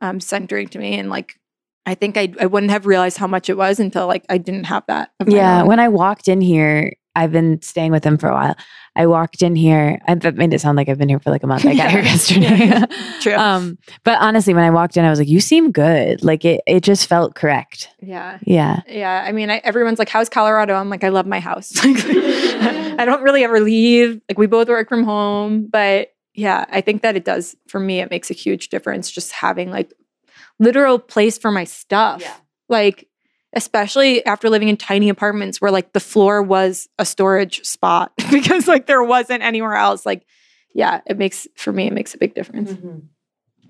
um, centering to me. And like I think I I wouldn't have realized how much it was until like I didn't have that. Yeah, own. when I walked in here, I've been staying with him for a while. I walked in here. I that made it sound like I've been here for like a month. I got here Yeah. yesterday. True. um, but honestly, when I walked in, I was like, "You seem good." Like it, it just felt correct. yeah. Yeah, Yeah, I mean, I, everyone's like, "How's Colorado?" I'm like, "I love my house. I don't really ever leave. Like, we both work from home, but yeah, I think that it does for me. It makes a huge difference just having like literal place for my stuff. Yeah. Like, especially after living in tiny apartments where like the floor was a storage spot because like there wasn't anywhere else. Like, yeah, it makes for me it makes a big difference.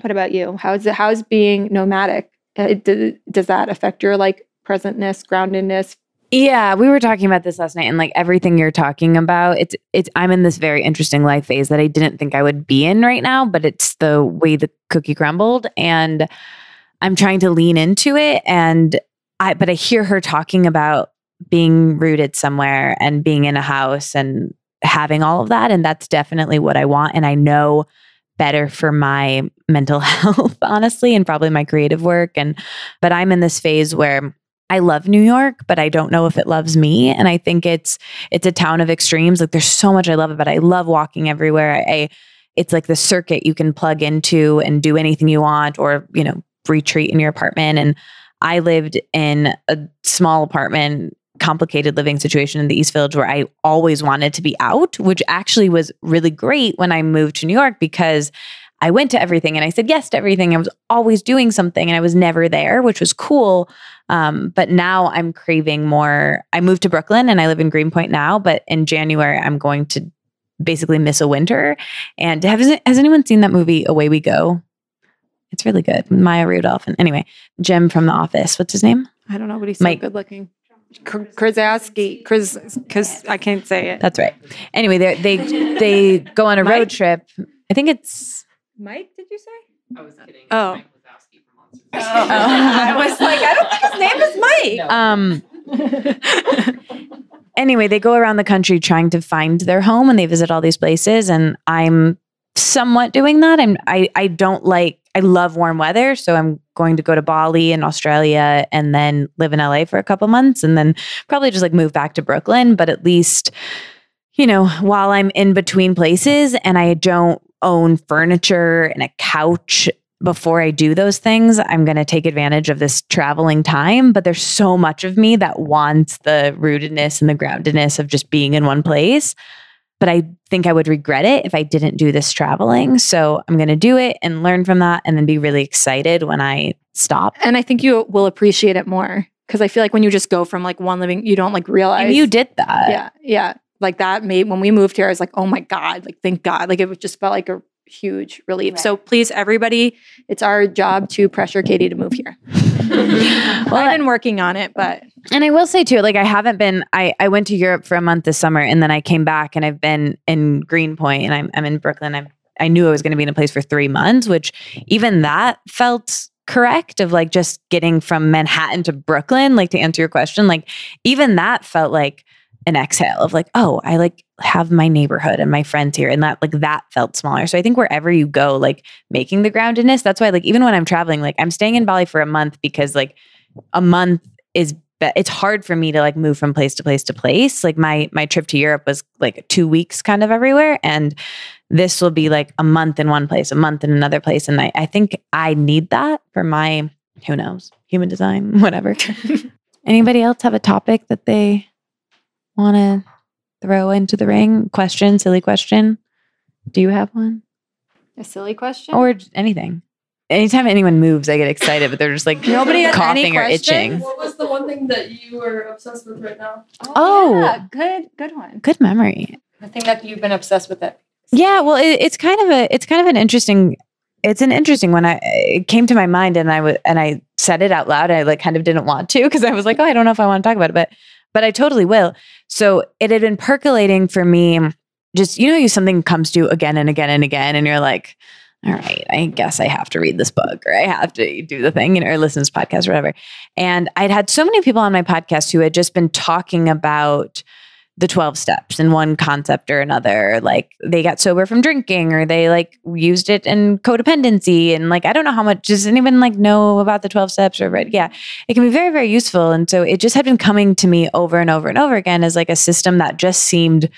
What about you? How's it, how's being nomadic? Uh, d- does that affect your like presentness, groundedness? Yeah, we were talking about this last night and like everything you're talking about, it's it's I'm in this very interesting life phase that I didn't think I would be in right now, but it's the way the cookie crumbled and I'm trying to lean into it and I but I hear her talking about being rooted somewhere and being in a house and having all of that and that's definitely what I want and I know better for my mental health honestly and probably my creative work and but I'm in this phase where I love New York, but I don't know if it loves me. And I think it's it's a town of extremes. Like there's so much I love about it. I love walking everywhere. I it's like the circuit you can plug into and do anything you want or, you know, retreat in your apartment. And I lived in a small apartment, complicated living situation in the East Village where I always wanted to be out, which actually was really great when I moved to New York because I went to everything and I said yes to everything. I was always doing something and I was never there, which was cool. Um, but now I'm craving more. I moved to Brooklyn and I live in Greenpoint now, but in January, I'm going to basically miss a winter. And has, has anyone seen that movie, Away We Go? It's really good. Maya Rudolph. And anyway, Jim from The Office. What's his name? I don't know, but he's so Mike. good looking. Krasowski, Kras, because I can't say it. That's right. Anyway, they they they go on a road trip. I think it's Mike, did you say? I was kidding. Oh. Mike Wazowski. I was like, I don't think his name is Mike. um anyway, they go around the country trying to find their home and they visit all these places and I'm somewhat doing that. I'm I I don't like I love warm weather, so I'm going to go to Bali in Australia and then live in LA for a couple months and then probably just like move back to Brooklyn, but at least you know, while I'm in between places and I don't own furniture and a couch before I do those things, I'm going to take advantage of this traveling time. But there's so much of me that wants the rootedness and the groundedness of just being in one place. But I think I would regret it if I didn't do this traveling. So I'm going to do it and learn from that and then be really excited when I stop. and I think you will appreciate it more because I feel like when you just go from like one living, you don't like realize. And you did that. yeah, yeah, like that made when we moved here. I was like, oh my god, like thank God, like it just felt like a huge relief. So please, everybody, it's our job to pressure Katie to move here. well, I've been working on it, but And I will say too, like I haven't been. I I went to Europe for a month this summer, and then I came back, and I've been in Greenpoint, and I'm I'm in Brooklyn. I I knew I was going to be in a place for three months, which even that felt correct. Of like just getting from Manhattan to Brooklyn, like to answer your question, like even that felt like an exhale of like, oh, I like have my neighborhood and my friends here, and that like that felt smaller. So I think wherever you go, like making the groundedness. That's why like even when I'm traveling, like I'm staying in Bali for a month because like a month is it's hard for me to like move from place to place to place like my my trip to europe was like two weeks kind of everywhere and this will be like a month in one place a month in another place and i, I think i need that for my who knows human design whatever anybody else have a topic that they want to throw into the ring question silly question do you have one a silly question. or anything anytime anyone moves i get excited but they're just like Nobody coughing or itching What was the one thing that you were obsessed with right now? Oh. oh yeah, good, good one. good memory The thing that you've been obsessed with it. Yeah, well, it, it's kind of a it's kind of an interesting it's an interesting one. I it came to my mind and I was, and I said it out loud. I like kind of didn't want to because I was like, oh, I don't know if I want to talk about it, but but I totally will. So it had been percolating for me. Just you know, you something comes to you again and again and again, and you're like, all right, I guess I have to read this book or I have to do the thing, you know, or listen to this podcast or whatever. And I'd had so many people on my podcast who had just been talking about the 12 steps in one concept or another. Like they got sober from drinking or they like used it in codependency. And like, I don't know how much, does anyone like know about the 12 steps or read? Yeah, it can be very, very useful. And so it just had been coming to me over and over and over again as like a system that just seemed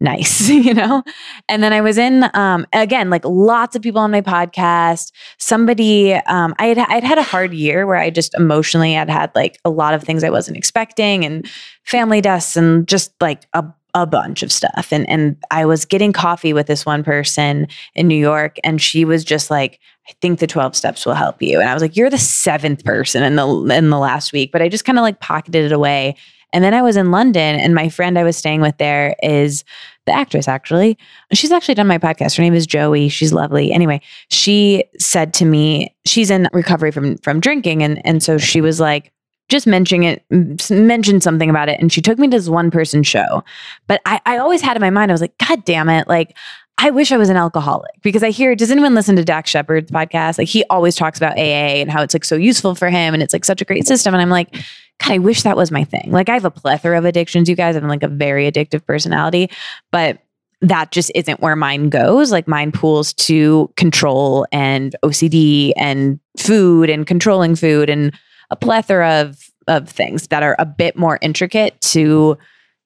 nice, you know? And then I was in, um, again, like lots of people on my podcast. Somebody, um, I had, I'd had a hard year where I just emotionally had had like a lot of things I wasn't expecting and family deaths and just like a, a bunch of stuff. And, and I was getting coffee with this one person in New York and she was just like, I think the 12 steps will help you. And I was like, you're the seventh person in the, in the last week, but I just kind of like pocketed it away. And then I was in London, and my friend I was staying with there is the actress actually. She's actually done my podcast. Her name is Joey. She's lovely. Anyway, she said to me, she's in recovery from from drinking, and and so she was like, just mentioning it, mentioned something about it, and she took me to this one person show. But I, I always had in my mind, I was like, God damn it, like. I wish I was an alcoholic because I hear, does anyone listen to Dax Shepard's podcast? Like he always talks about AA and how it's like so useful for him and it's like such a great system. And I'm like, God, I wish that was my thing. Like I have a plethora of addictions, you guys. I'm like a very addictive personality, but that just isn't where mine goes. Like mine pools to control and OCD and food and controlling food and a plethora of of things that are a bit more intricate to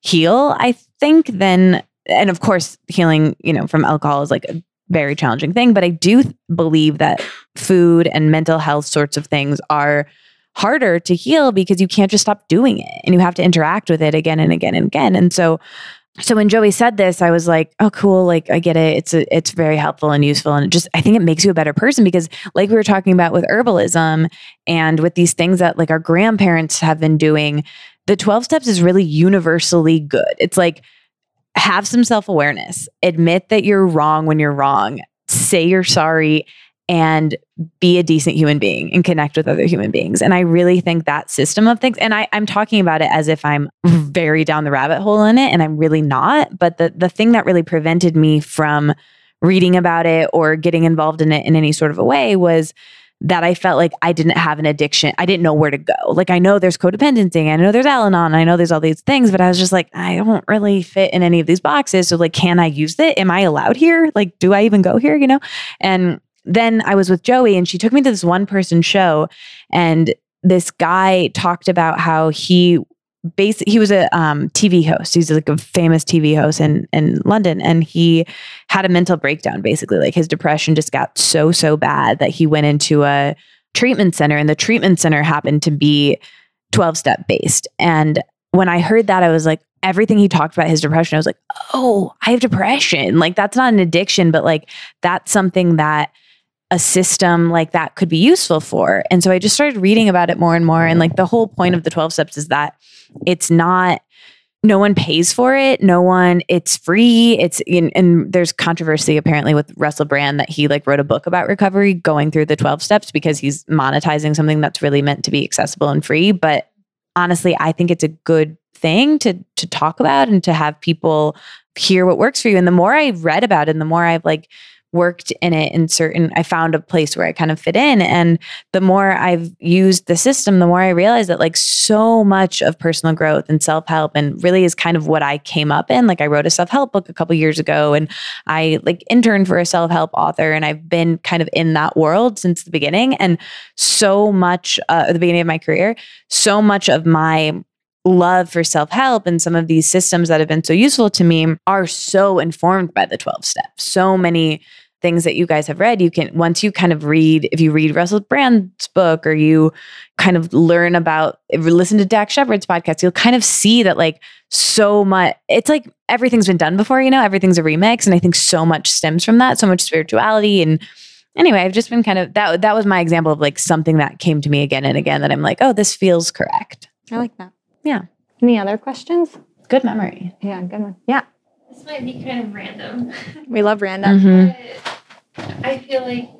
heal, I think, than and of course healing, you know, from alcohol is like a very challenging thing, but I do believe that food and mental health sorts of things are harder to heal because you can't just stop doing it and you have to interact with it again and again and again. And so so when Joey said this, I was like, "Oh, cool! Like, I get it. It's a, it's very helpful and useful, and it just I think it makes you a better person because, like we were talking about with herbalism and with these things that like our grandparents have been doing, the twelve steps is really universally good. It's like have some self awareness, admit that you're wrong when you're wrong, say you're sorry, and be a decent human being and connect with other human beings. And I really think that system of things, and I, I'm talking about it as if I'm very down the rabbit hole in it, and I'm really not. But the the thing that really prevented me from reading about it or getting involved in it in any sort of a way was that I felt like I didn't have an addiction. I didn't know where to go. Like I know there's codependency, I know there's Al-Anon, I know there's all these things, but I was just like, I don't really fit in any of these boxes. So like, can I use it? Am I allowed here? Like, do I even go here? You know? And then I was with Joey and she took me to this one person show and this guy talked about how he basically he was a um, TV host. He's like a famous TV host in in London, and he had a mental breakdown. Basically, like his depression just got so so bad that he went into a treatment center, and the treatment center happened to be twelve step based. And when I heard that, I was like, everything he talked about his depression, I was like, oh, I have depression. Like that's not an addiction, but like that's something that a system like that could be useful for. And so I just started reading about it more and more. And like the whole point of the 12 steps is that it's not, no one pays for it. No one, it's free. It's, in, and there's controversy apparently with Russell Brand that he like wrote a book about recovery going through the 12 steps because he's monetizing something that's really meant to be accessible and free. But honestly, I think it's a good thing to to talk about and to have people hear what works for you. And the more I read about it, and the more I've like worked in it in certain i found a place where i kind of fit in. And the more i've used the system the more i realize that like so much of personal growth and self-help and really is kind of what i came up in. Like i wrote a self-help book a couple years ago and i like interned for a self-help author and i've been kind of in that world since the beginning. And so much uh, at the beginning of my career so much of my love for self help and some of these systems that have been so useful to me are so informed by the 12 steps. So many things that you guys have read, you can once you kind of read, if you read Russell Brand's book or you kind of learn about listen to Dax Shepard's podcast, you'll kind of see that like so much it's like everything's been done before, you know, everything's a remix. And I think so much stems from that, so much spirituality and anyway, I've just been kind of that that was my example of like something that came to me again and again that I'm like, oh, this feels correct. I like that. Yeah. Any other questions? Good memory. Yeah, good one. Yeah. This might be kind of random. We love random. Mhm. But I feel like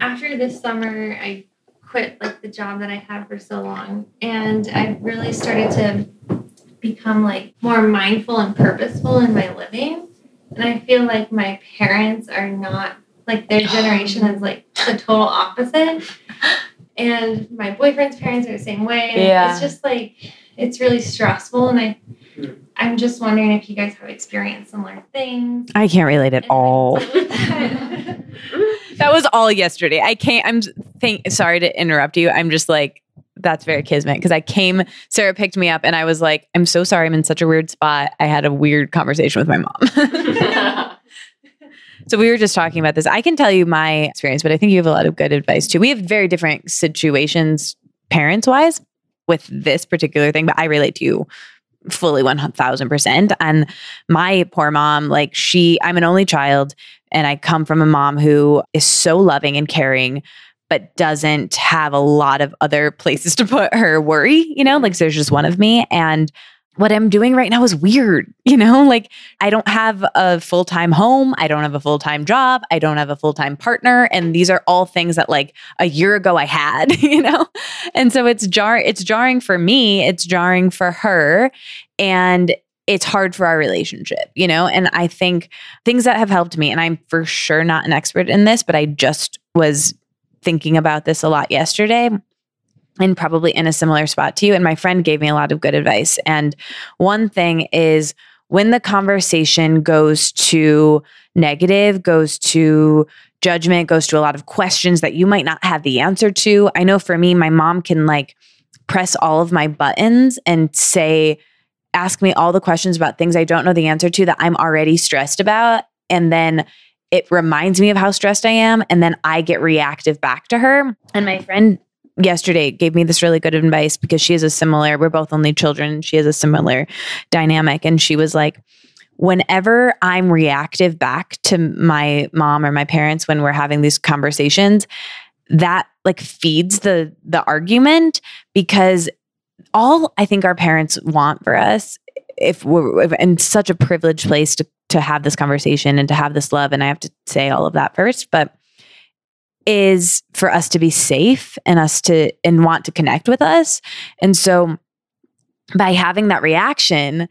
after this summer, I quit like the job that I had for so long, and I really started to become like more mindful and purposeful in my living. And I feel like my parents are not like their generation is like the total opposite. And my boyfriend's parents are the same way. Yeah. It's just like it's really stressful, and I. I'm just wondering if you guys have experienced similar things. I can't relate at and all. you deal with that. That was all yesterday. I can't. I'm think. Sorry to interrupt you. I'm just like that's very kismet because I came. Sarah picked me up, and I was like, "I'm so sorry. I'm in such a weird spot. I had a weird conversation with my mom." so we were just talking about this. I can tell you my experience, but I think you have a lot of good advice too. We have very different situations, parents wise, with this particular thing, but I relate to you fully 1000%. And my poor mom, like she, I'm an only child. And I come from a mom who is so loving and caring, but doesn't have a lot of other places to put her worry, you know, like there's just one of me. And what I'm doing right now is weird. You know, like I don't have a full time home. I don't have a full time job. I don't have a full time partner. And these are all things that like a year ago I had, you know? And so it's jar it's jarring for me, it's jarring for her. And it's hard for our relationship, you know? And I think things that have helped me, and I'm for sure not an expert in this, but I just was thinking about this a lot yesterday and probably in a similar spot to you. And my friend gave me a lot of good advice. And one thing is when the conversation goes to negative, goes to judgment, goes to a lot of questions that you might not have the answer to. I know for me, my mom can like press all of my buttons and say, ask me all the questions about things I don't know the answer to that I'm already stressed about. And then it reminds me of how stressed I am. And then I get reactive back to her. And my friend yesterday gave me this really good advice because she has a similar, we're both only children. She has a similar dynamic. And she was like, whenever I'm reactive back to my mom or my parents when we're having these conversations, that like feeds the the argument because all I think our parents want for us if we're in such a privileged place to to have this conversation and to have this love and I have to say all of that first but is for us to be safe and us to and want to connect with us. And so by having that reaction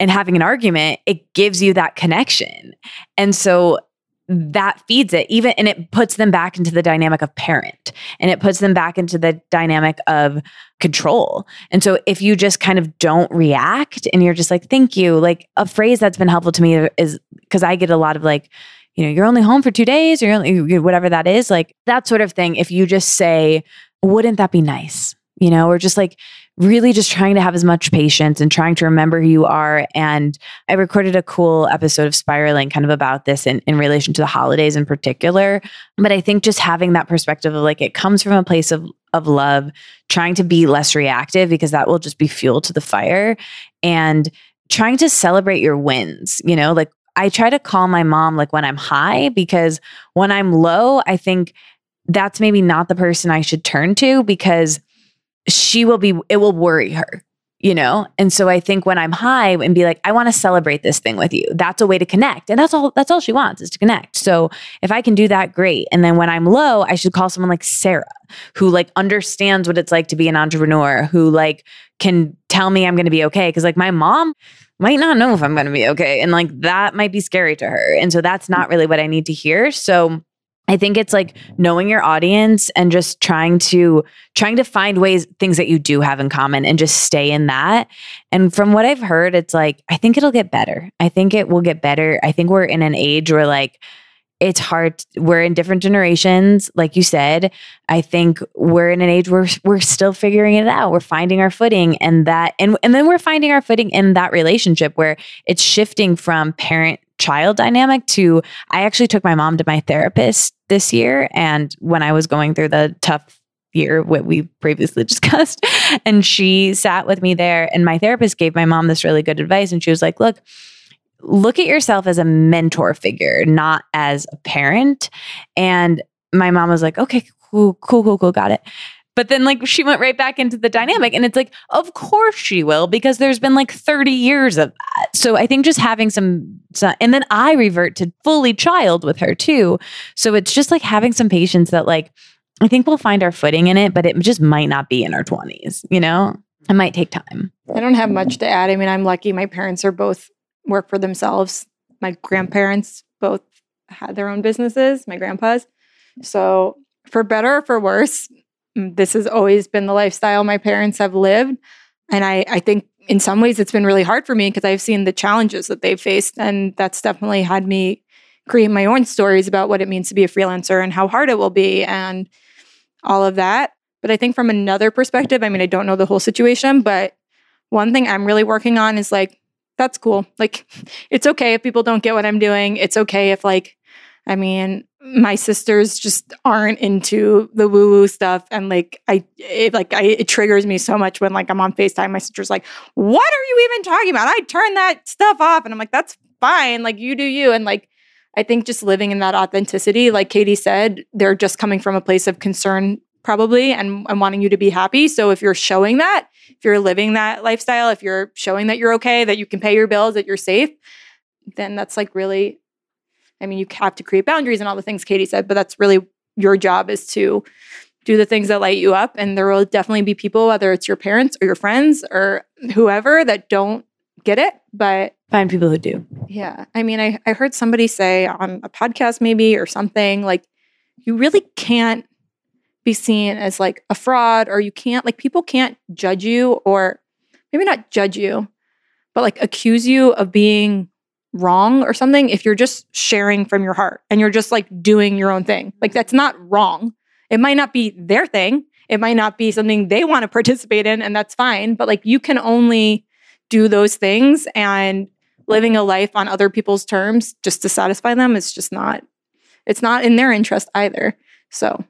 and having an argument, it gives you that connection. And so that feeds it even and it puts them back into the dynamic of parent and it puts them back into the dynamic of control. And so if you just kind of don't react and you're just like thank you, like a phrase that's been helpful to me is because I get a lot of like you know, you're only home for two days or only, whatever that is, like that sort of thing. If you just say, wouldn't that be nice? You know, or just like really just trying to have as much patience and trying to remember who you are. And I recorded a cool episode of Spiraling kind of about this in, in relation to the holidays in particular. But I think just having that perspective of like it comes from a place of of love, trying to be less reactive because that will just be fuel to the fire. And trying to celebrate your wins, you know, like I try to call my mom like when I'm high because when I'm low, I think that's maybe not the person I should turn to because she will be, it will worry her, you know? And so I think when I'm high and be like, I want to celebrate this thing with you, that's a way to connect. And that's all, that's all she wants is to connect. So if I can do that, great. And then when I'm low, I should call someone like Sarah, who like understands what it's like to be an entrepreneur, who like can tell me I'm going to be okay. Cause like my mom, might not know if I'm going to be okay. And like that might be scary to her. And so that's not really what I need to hear. So I think it's like knowing your audience and just trying to trying to find ways things that you do have in common and just stay in that. And from what I've heard it's like I think it'll get better. I think it will get better. I think we're in an age where like it's hard we're in different generations like you said. I think we're in an age where we're still figuring it out. We're finding our footing and that and, and then we're finding our footing in that relationship where it's shifting from parent child dynamic to i actually took my mom to my therapist this year and when i was going through the tough year what we previously discussed and she sat with me there and my therapist gave my mom this really good advice and she was like look look at yourself as a mentor figure, not as a parent. And my mom was like, okay, cool, cool, cool, cool, got it. But then, like, she went right back into the dynamic. And it's like, of course she will, because there's been like 30 years of that. So I think just having some, and then I revert to fully child with her too. So it's just like having some patience that, like, I think we'll find our footing in it, but it just might not be in our 20s, you know? It might take time. I don't have much to add. I mean, I'm lucky my parents are both work for themselves. My grandparents both had their own businesses, my grandpa's. So, for better or for worse, mm, this has always been the lifestyle my parents have lived. And I, I think in some ways it's been really hard for me because I've seen the challenges that they've faced. And that's definitely had me create my own stories about what it means to be a freelancer and how hard it will be and all of that. But I think from another perspective, I mean, I don't know the whole situation, but one thing I'm really working on is like that's cool. Like, it's okay if people don't get what I'm doing. It's okay if, like, I mean, my sisters just aren't into the woo woo stuff. And like, I, it, like, I, it triggers me so much when, like, I'm on FaceTime. My sister's like, What are you even talking about? I turn that stuff off. And I'm like, That's fine. Like, you do you. And like, I think just living in that authenticity, like Katie said, they're just coming from a place of concern probably and, and wanting you to be happy. So if you're showing that, if you're living that lifestyle, if you're showing that you're okay, that you can pay your bills, that you're safe, then that's like really, I mean, you have to create boundaries and all the things Katie said, but that's really your job is to do the things that light you up. And there will definitely be people, whether it's your parents or your friends or whoever, that don't get it. But Find people who do. yeah, I mean, I, I heard somebody say on a podcast maybe or something like, you really can't be seen as like a fraud or you can't, like, people can't judge you or maybe not judge you, but like accuse you of being wrong or something if you're just sharing from your heart and you're just like doing your own thing. Like, that's not wrong. It might not be their thing. It might not be something they want to participate in, and that's fine. But like, you can only do those things and living a life on other people's terms just to satisfy them is just not it's not in their interest either so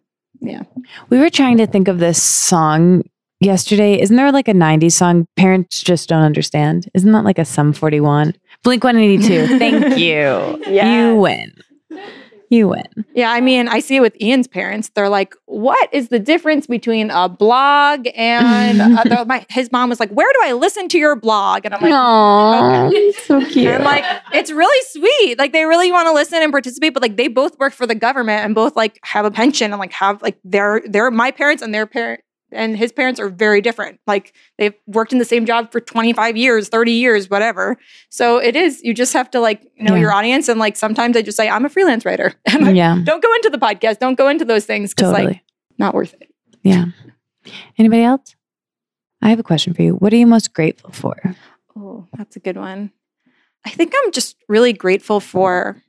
yeah We were trying to think of this song yesterday. Isn't there like a 90s song? Parents just don't understand. Isn't that like a Sum 41? Blink 182. Thank you. You win. You win. yeah i mean i see it with ian's parents they're like what is the difference between a blog and my, his mom was like where do i listen to your blog and i'm like Aww, so cute. And like it's really sweet. Like they really want to listen and participate, but like they both work for the government and both like have a pension and like have like their their my parents and their parent and his parents are very different. Like they've worked in the same job for 25 years, 30 years, whatever. So it is you just have to like know Yeah. your audience and like sometimes I just say I'm a freelance writer. And like, yeah, don't go into the podcast, don't go into those things cuz totally. like not worth it. yeah. Anybody else? I have a question for you. What are you most grateful for? Oh, that's a good one. I think I'm just really grateful for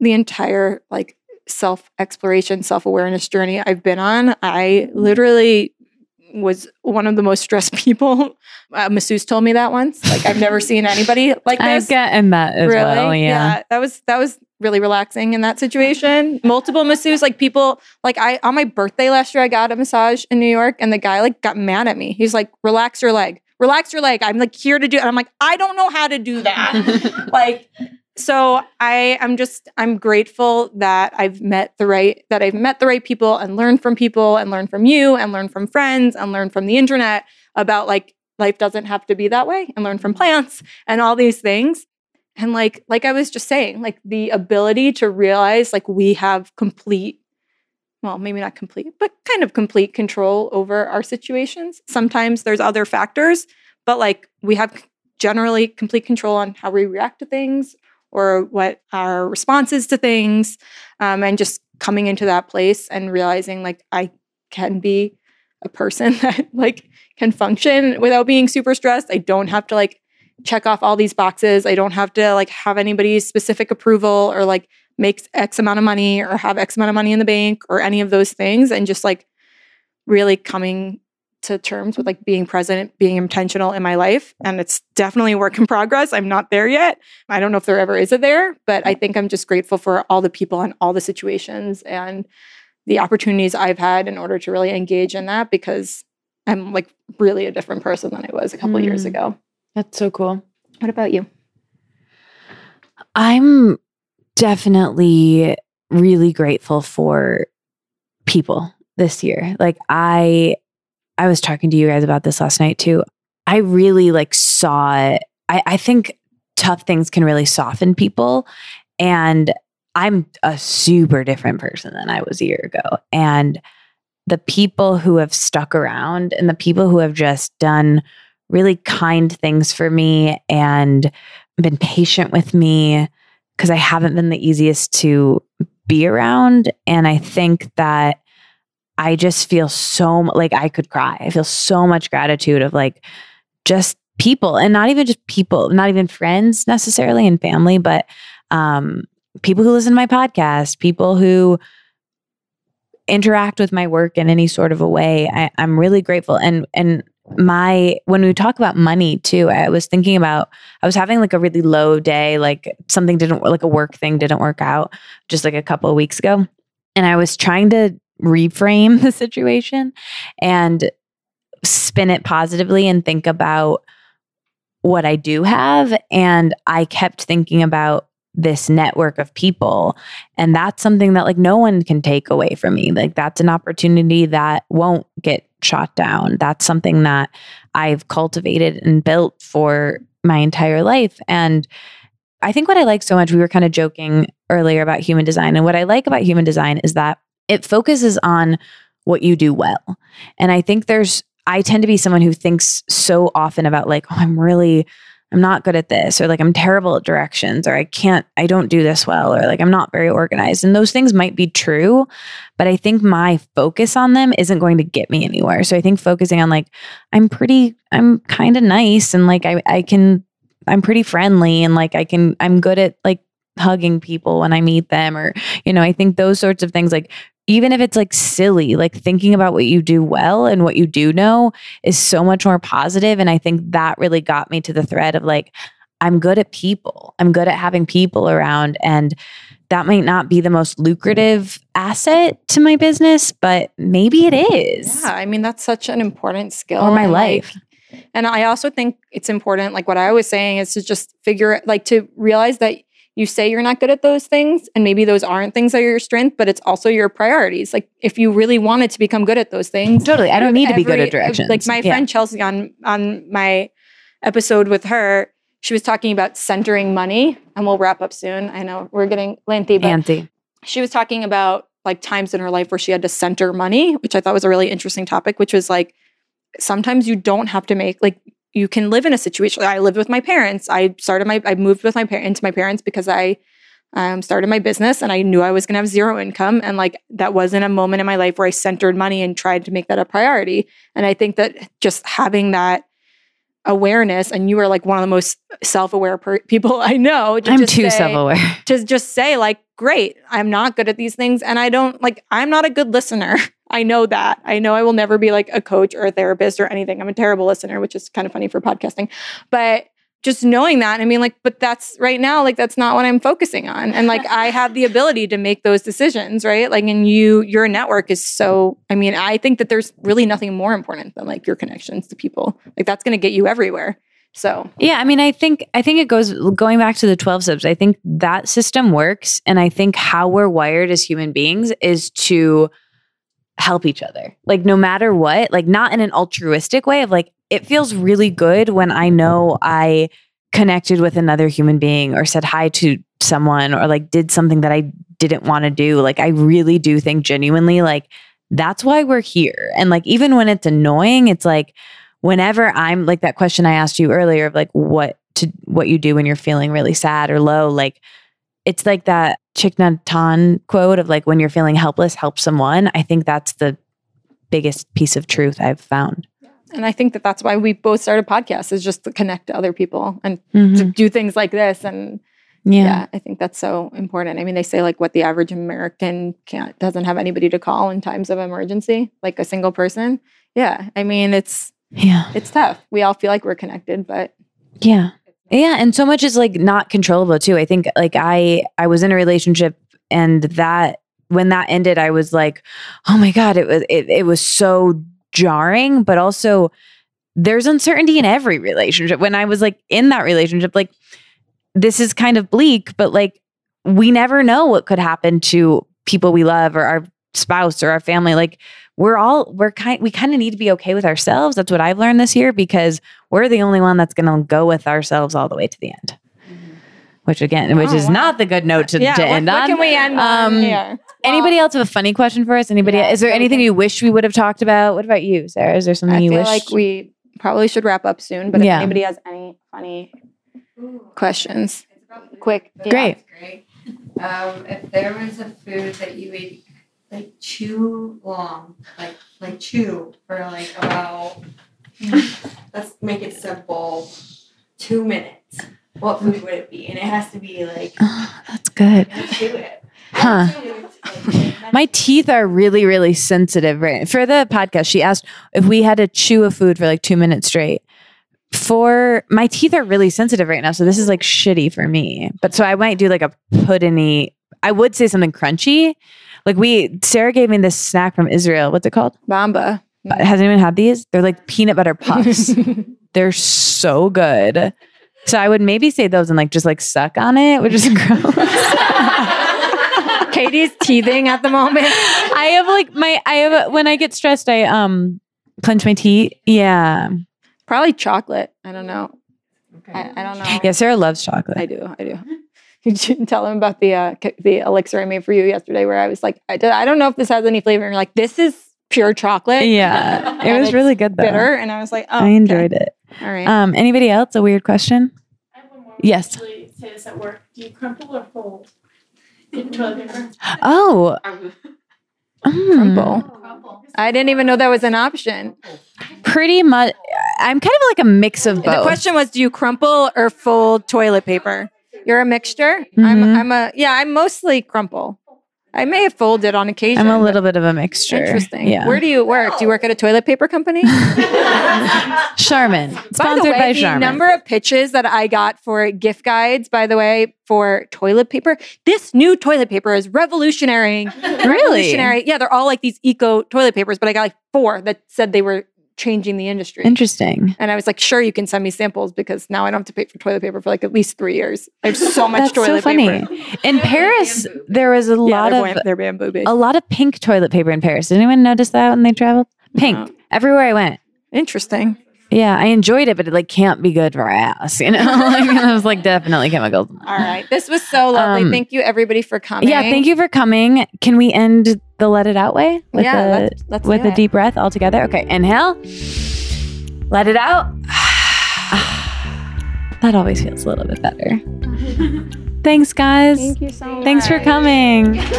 the entire like self exploration, self awareness journey I've been on. I literally was one of the most stressed people. A masseuse told me that once. Like I've never seen anybody like this. I've gotten that as really? well. Yeah. That was that was really relaxing in that situation. Multiple masseuses, like people, like I on my birthday last year, I got a massage in New York, and the guy like got mad at me. He's like, "Relax your leg, relax your leg." I'm like here to do, and I'm like, I don't know how to do that. like, so I am just I'm grateful that I've met the right that I've met the right people and learned from people and learned from you and learned from friends and learned from the internet about like life doesn't have to be that way and learn from plants and all these things. And like like i was just saying like the ability to realize like we have complete well maybe not complete but kind of complete control over our situations. Sometimes there's other factors but like we have generally complete control on how we react to things or what our response is to things um, and just coming into that place and realizing like i can be a person that like can function without being super stressed i don't have to like check off all these boxes. I don't have to like have anybody's specific approval or like make X amount of money or have X amount of money in the bank or any of those things. And just like really coming to terms with like being present, being intentional in my life. And it's definitely a work in progress. I'm not there yet. I don't know if there ever is a there, but I think I'm just grateful for all the people and all the situations and the opportunities I've had in order to really engage in that because I'm like really a different person than I was a couple years Mm. ago. That's so cool. What about you? I'm definitely really grateful for people this year. Like I I was talking to you guys about this last night too. I really like saw it. I, I think tough things can really soften people. And I'm a super different person than I was a year ago. And the people who have stuck around and the people who have just done really kind things for me and been patient with me because I haven't been the easiest to be around. And I think that I just feel so like I could cry. I feel so much gratitude of like just people and not even just people, not even friends necessarily and family, but um, people who listen to my podcast, people who interact with my work in any sort of a way. I, I'm really grateful. And and my when we talk about money too, I was thinking about I was having like a really low day, like something didn't like a work thing didn't work out just like a couple of weeks ago. And I was trying to reframe the situation and spin it positively and think about what I do have. And I kept thinking about this network of people. And that's something that like no one can take away from me. Like that's an opportunity that won't get shot down. That's something that I've cultivated and built for my entire life. And I think what I like so much, we were kind of joking earlier about human design. And what I like about human design is that it focuses on what you do well. And I think there's, I tend to be someone who thinks so often about like, oh, I'm really, I'm not good at this, or like I'm terrible at directions, or I can't, I don't do this well, or like I'm not very organized. And those things might be true, but I think my focus on them isn't going to get me anywhere. So I think focusing on like, I'm pretty, I'm kind of nice and like I, I can, I'm pretty friendly and like I can, I'm good at like hugging people when I meet them, or, you know, I think those sorts of things like even if it's like silly, like thinking about what you do well and what you do know is so much more positive. And I think that really got me to the thread of like, I'm good at people. I'm good at having people around. And that might not be the most lucrative asset to my business, but maybe it is. Yeah, I mean that's such an important skill Or my like, life. and I also think it's important, like what I was saying, is to just figure, like to realize that you say you're not good at those things, and maybe those aren't things that are your strength, but it's also your priorities. Like if you really wanted to become good at those things, Totally. I don't need to be good at directions. Like my Yeah. friend Chelsea on on my episode with her, she was talking about centering money, and we'll wrap up soon. I know we're getting lengthy, but she was talking about like times in her life where she had to center money, which I thought was a really interesting topic, which was like sometimes you don't have to make like you can live in a situation. I lived with my parents. I started my I moved with my parents into my parents because I um, started my business and I knew I was going to have zero income. And like that wasn't a moment in my life where I centered money and tried to make that a priority. And I think that just having that awareness, and you are like one of the most self-aware per- people I know. to I'm too say- self aware. to just say like great i'm not good at these things and i don't like i'm not a good listener i know that i know i will never be like a coach or a therapist or anything i'm a terrible listener which is kind of funny for podcasting but just knowing that i mean like but that's right now like that's not what i'm focusing on. And like i have the ability to make those decisions right? Like and you your network is so i mean i think that there's really nothing more important than like your connections to people. Like that's going to get you everywhere. So. Yeah, I mean, I think I think it goes going back to the 12 steps. I think that system works. And I think how we're wired as human beings is to help each other. Like no matter what, like not in an altruistic way of like it feels really good when I know I connected with another human being or said hi to someone or like did something that I didn't want to do. Like I really do think genuinely like that's why we're here. And like even when it's annoying, it's like whenever I'm like that question I asked you earlier of like what to what you do when you're feeling really sad or low, like it's like that Thich Nhat quote of like when you're feeling helpless, help someone. I think that's the biggest piece of truth I've found. And i think that that's why we both started podcasts is just to connect to other people and Mhm. to do things like this and Yeah. yeah. i think that's so important i mean they say like what the average american can't doesn't have anybody to call in times of emergency like a single person yeah i mean it's Yeah. it's tough we all feel like we're connected but Yeah. Yeah. And so much is like not controllable too. I think like I I was in a relationship and that when that ended, I was like, oh my God, it was it, it was so jarring, but also there's uncertainty in every relationship. When I was like in that relationship, like this is kind of bleak, but like we never know what could happen to people we love or our spouse or our family. Like we're all we're kind we kind of need to be okay with ourselves. That's what I've learned this year because we're the only one that's going to go with ourselves all the way to the end. Which again, which Oh, is wow. not the good note to, yeah to what, end what on. can we end on Um, here Anybody else have a funny question for us? Anybody? Yeah, is there anything we- you wish we would have talked about? What about you, Sarah? Is there something you wish? i you feel wish? like we probably should wrap up soon but Yeah. if anybody has any funny questions quick yeah. Great. Great. Um, if there was a food that you ate like chew long, like like chew for like about let's make it simple, two minutes. What food would it be? And it has to be like Oh, that's good. chew it. Huh. Chew it, like, My teeth are really, really sensitive. Right for the podcast, she asked if we had to chew a food for like two minutes straight. For my teeth are really sensitive right now, so this is like shitty for me. But so I might do like a puddingy. I would say something crunchy. Like we, Sarah gave me this snack from Israel. What's it called? bamba Has anyone had these? They're like peanut butter puffs. They're so good. So I would maybe say those and like just like suck on it, which is gross. Katie's teething at the moment I have like my I have when I get stressed, I um clench my teeth. Yeah. Probably chocolate. I don't know. I, I don't know. Yeah, Sarah loves chocolate. I do. I do. Could you tell them about the uh, the elixir I made for you yesterday, where I was like, I, did, I don't know if this has any flavor. And you're like, this is pure chocolate. yeah. It was really good though. bitter. And I was like, oh, I enjoyed it. All right. Um, anybody else? A weird question? I have one more. Yes. We say this at work. Do you crumple or fold? In toilet paper. Oh. Mm. Crumple. Crumple. I didn't even know that was an option. Pretty much. I'm kind of like a mix of both. The question was, do you crumple or fold toilet paper? You're a mixture. I'm, Mhm. I'm a yeah. I'm mostly crumple. I may have folded on occasion. I'm a little bit of a mixture. Interesting. Yeah. Where do you work? Do you work at a toilet paper company? Charmin. by the Sponsored way, by the Charmin. number of pitches that I got for gift guides, by the way, for toilet paper. This new toilet paper is revolutionary. Really? Revolutionary. Yeah, they're all like these eco toilet papers, but I got like four that said they were changing the industry. Interesting. and I was like, sure, you can send me samples because now I don't have to pay for toilet paper for like at least three years. I have so much That's so toilet funny. paper. In Paris, there was a Yeah, lot they're, of bam- they're bamboo based. a lot of pink toilet paper in Paris. Did anyone notice that when they traveled? Pink No. everywhere I went. Interesting. Yeah, I enjoyed it, but it like can't be good for ass. You know, like, I was like definitely chemicals. All right. This was so lovely. Um, thank you, everybody, for coming. Yeah, thank you for coming. Can we end the let it out way with Yeah, a let's- let's with a it. deep breath all together? Okay, inhale. Let it out. that always feels a little bit better. Thanks, guys. Thank you so much. Thanks for coming.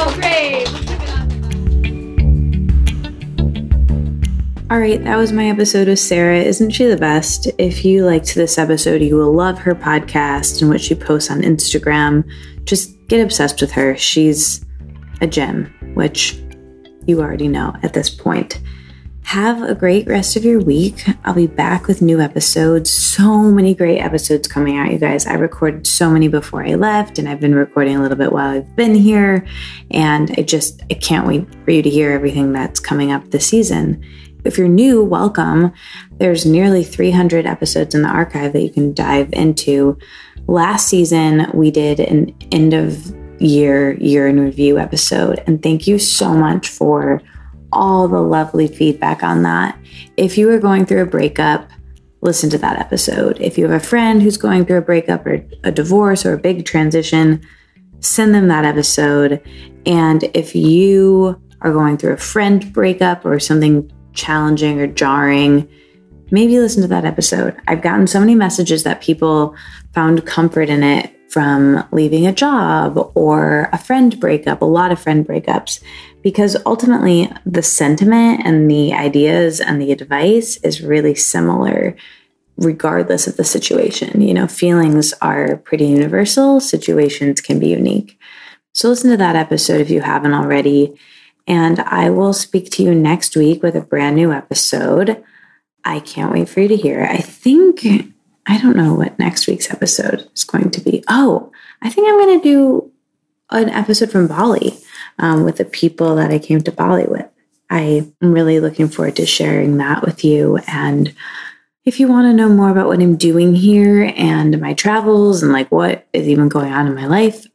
Oh, great. All right, that was my episode with Sarah. Isn't she the best? If you liked this episode, you will love her podcast and what she posts on Instagram. Just get obsessed with her. She's a gem, which you already know at this point. Have a great rest of your week. I'll be back with new episodes. So many great episodes coming out, you guys. I recorded so many before I left, and I've been recording a little bit while I've been here. And I just I can't wait for you to hear everything that's coming up this season. If you're new, welcome. There's nearly 300 episodes in the archive that you can dive into. Last season, we did an end of year, year in review episode. And thank you so much for all the lovely feedback on that. If you are going through a breakup, listen to that episode. If you have a friend who's going through a breakup or a divorce or a big transition, send them that episode. And if you are going through a friend breakup or something challenging or jarring, maybe listen to that episode. I've gotten so many messages that people found comfort in it from leaving a job or a friend breakup, a lot of friend breakups, because ultimately the sentiment and the ideas and the advice is really similar regardless of the situation. You know, feelings are pretty universal, situations can be unique. So listen to that episode if you haven't already. And I will speak to you next week with a brand new episode. I can't wait for you to hear. I think, I don't know what next week's episode is going to be. Oh, I think I'm going to do an episode from Bali um, with the people that I came to Bali with. I am really looking forward to sharing that with you. And if you want to know more about what I'm doing here and my travels and like what is even going on in my life,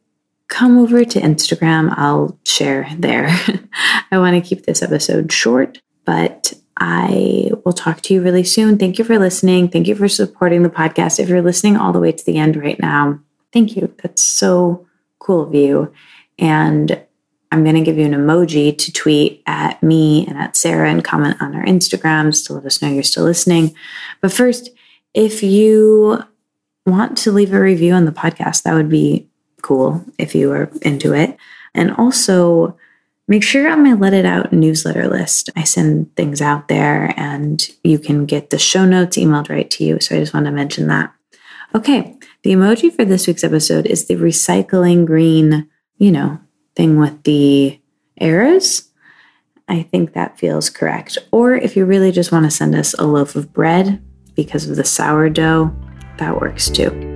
come over to Instagram. I'll share there. I want to keep this episode short, but I will talk to you really soon. Thank you for listening. Thank you for supporting the podcast. If you're listening all the way to the end right now, thank you. That's so cool of you. And I'm going to give you an emoji to tweet at me and at Sarah and comment on our Instagrams to let us know you're still listening. But first, if you want to leave a review on the podcast, that would be cool if you are into it. And also, make sure you're on my Let It Out newsletter list. I send things out there and you can get the show notes emailed right to you. So I just want to mention that. Okay, the emoji for this week's episode is the recycling green, you know, thing with the arrows. I think that feels correct. Or if you really just want to send us a loaf of bread because of the sourdough, that works too.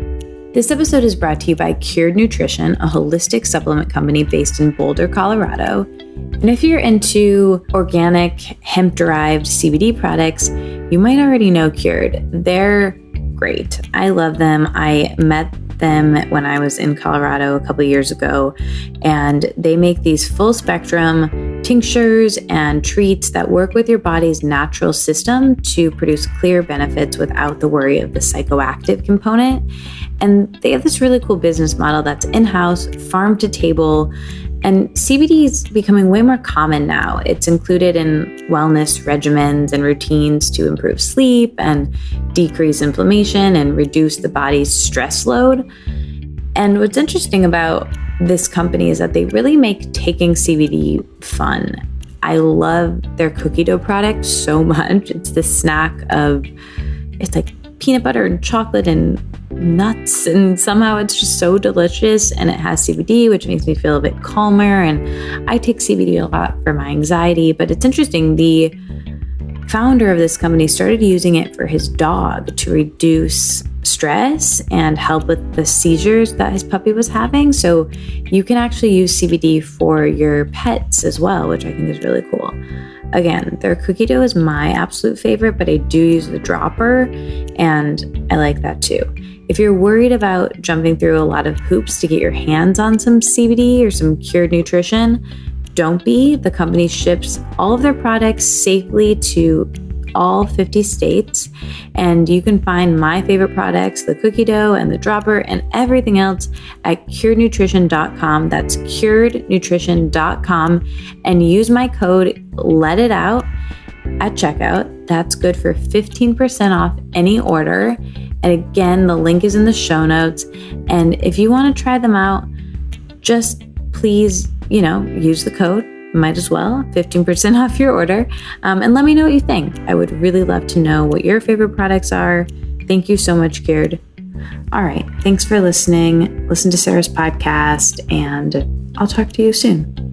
This episode is brought to you by Cured Nutrition, a holistic supplement company based in Boulder, Colorado. And if you're into organic, hemp derived CBD products, you might already know Cured. They're great. I love them. I met them when I was in Colorado a couple years ago, and they make these full spectrum tinctures and treats that work with your body's natural system to produce clear benefits without the worry of the psychoactive component. And they have this really cool business model that's in house, farm to table. And CBD is becoming way more common now. It's included in wellness regimens and routines to improve sleep and decrease inflammation and reduce the body's stress load. And what's interesting about this company is that they really make taking CBD fun. I love their cookie dough product so much. It's the snack of, it's like peanut butter and chocolate and nuts and somehow it's just so delicious and it has CBD which makes me feel a bit calmer and I take CBD a lot for my anxiety but it's interesting the founder of this company started using it for his dog to reduce stress and help with the seizures that his puppy was having so you can actually use CBD for your pets as well which I think is really cool. Again, their cookie dough is my absolute favorite, but I do use the dropper and I like that too. If you're worried about jumping through a lot of hoops to get your hands on some CBD or some cured nutrition, don't be. The company ships all of their products safely to all 50 states. And you can find my favorite products, the cookie dough and the dropper, and everything else at curednutrition.com. That's curednutrition.com. And use my code Let It Out at checkout. That's good for 15% off any order. And again, the link is in the show notes. And if you want to try them out, just please, you know, use the code. Might as well, 15% off your order. Um, and let me know what you think. I would really love to know what your favorite products are. Thank you so much, Cured. All right. Thanks for listening. Listen to Sarah's podcast, and I'll talk to you soon.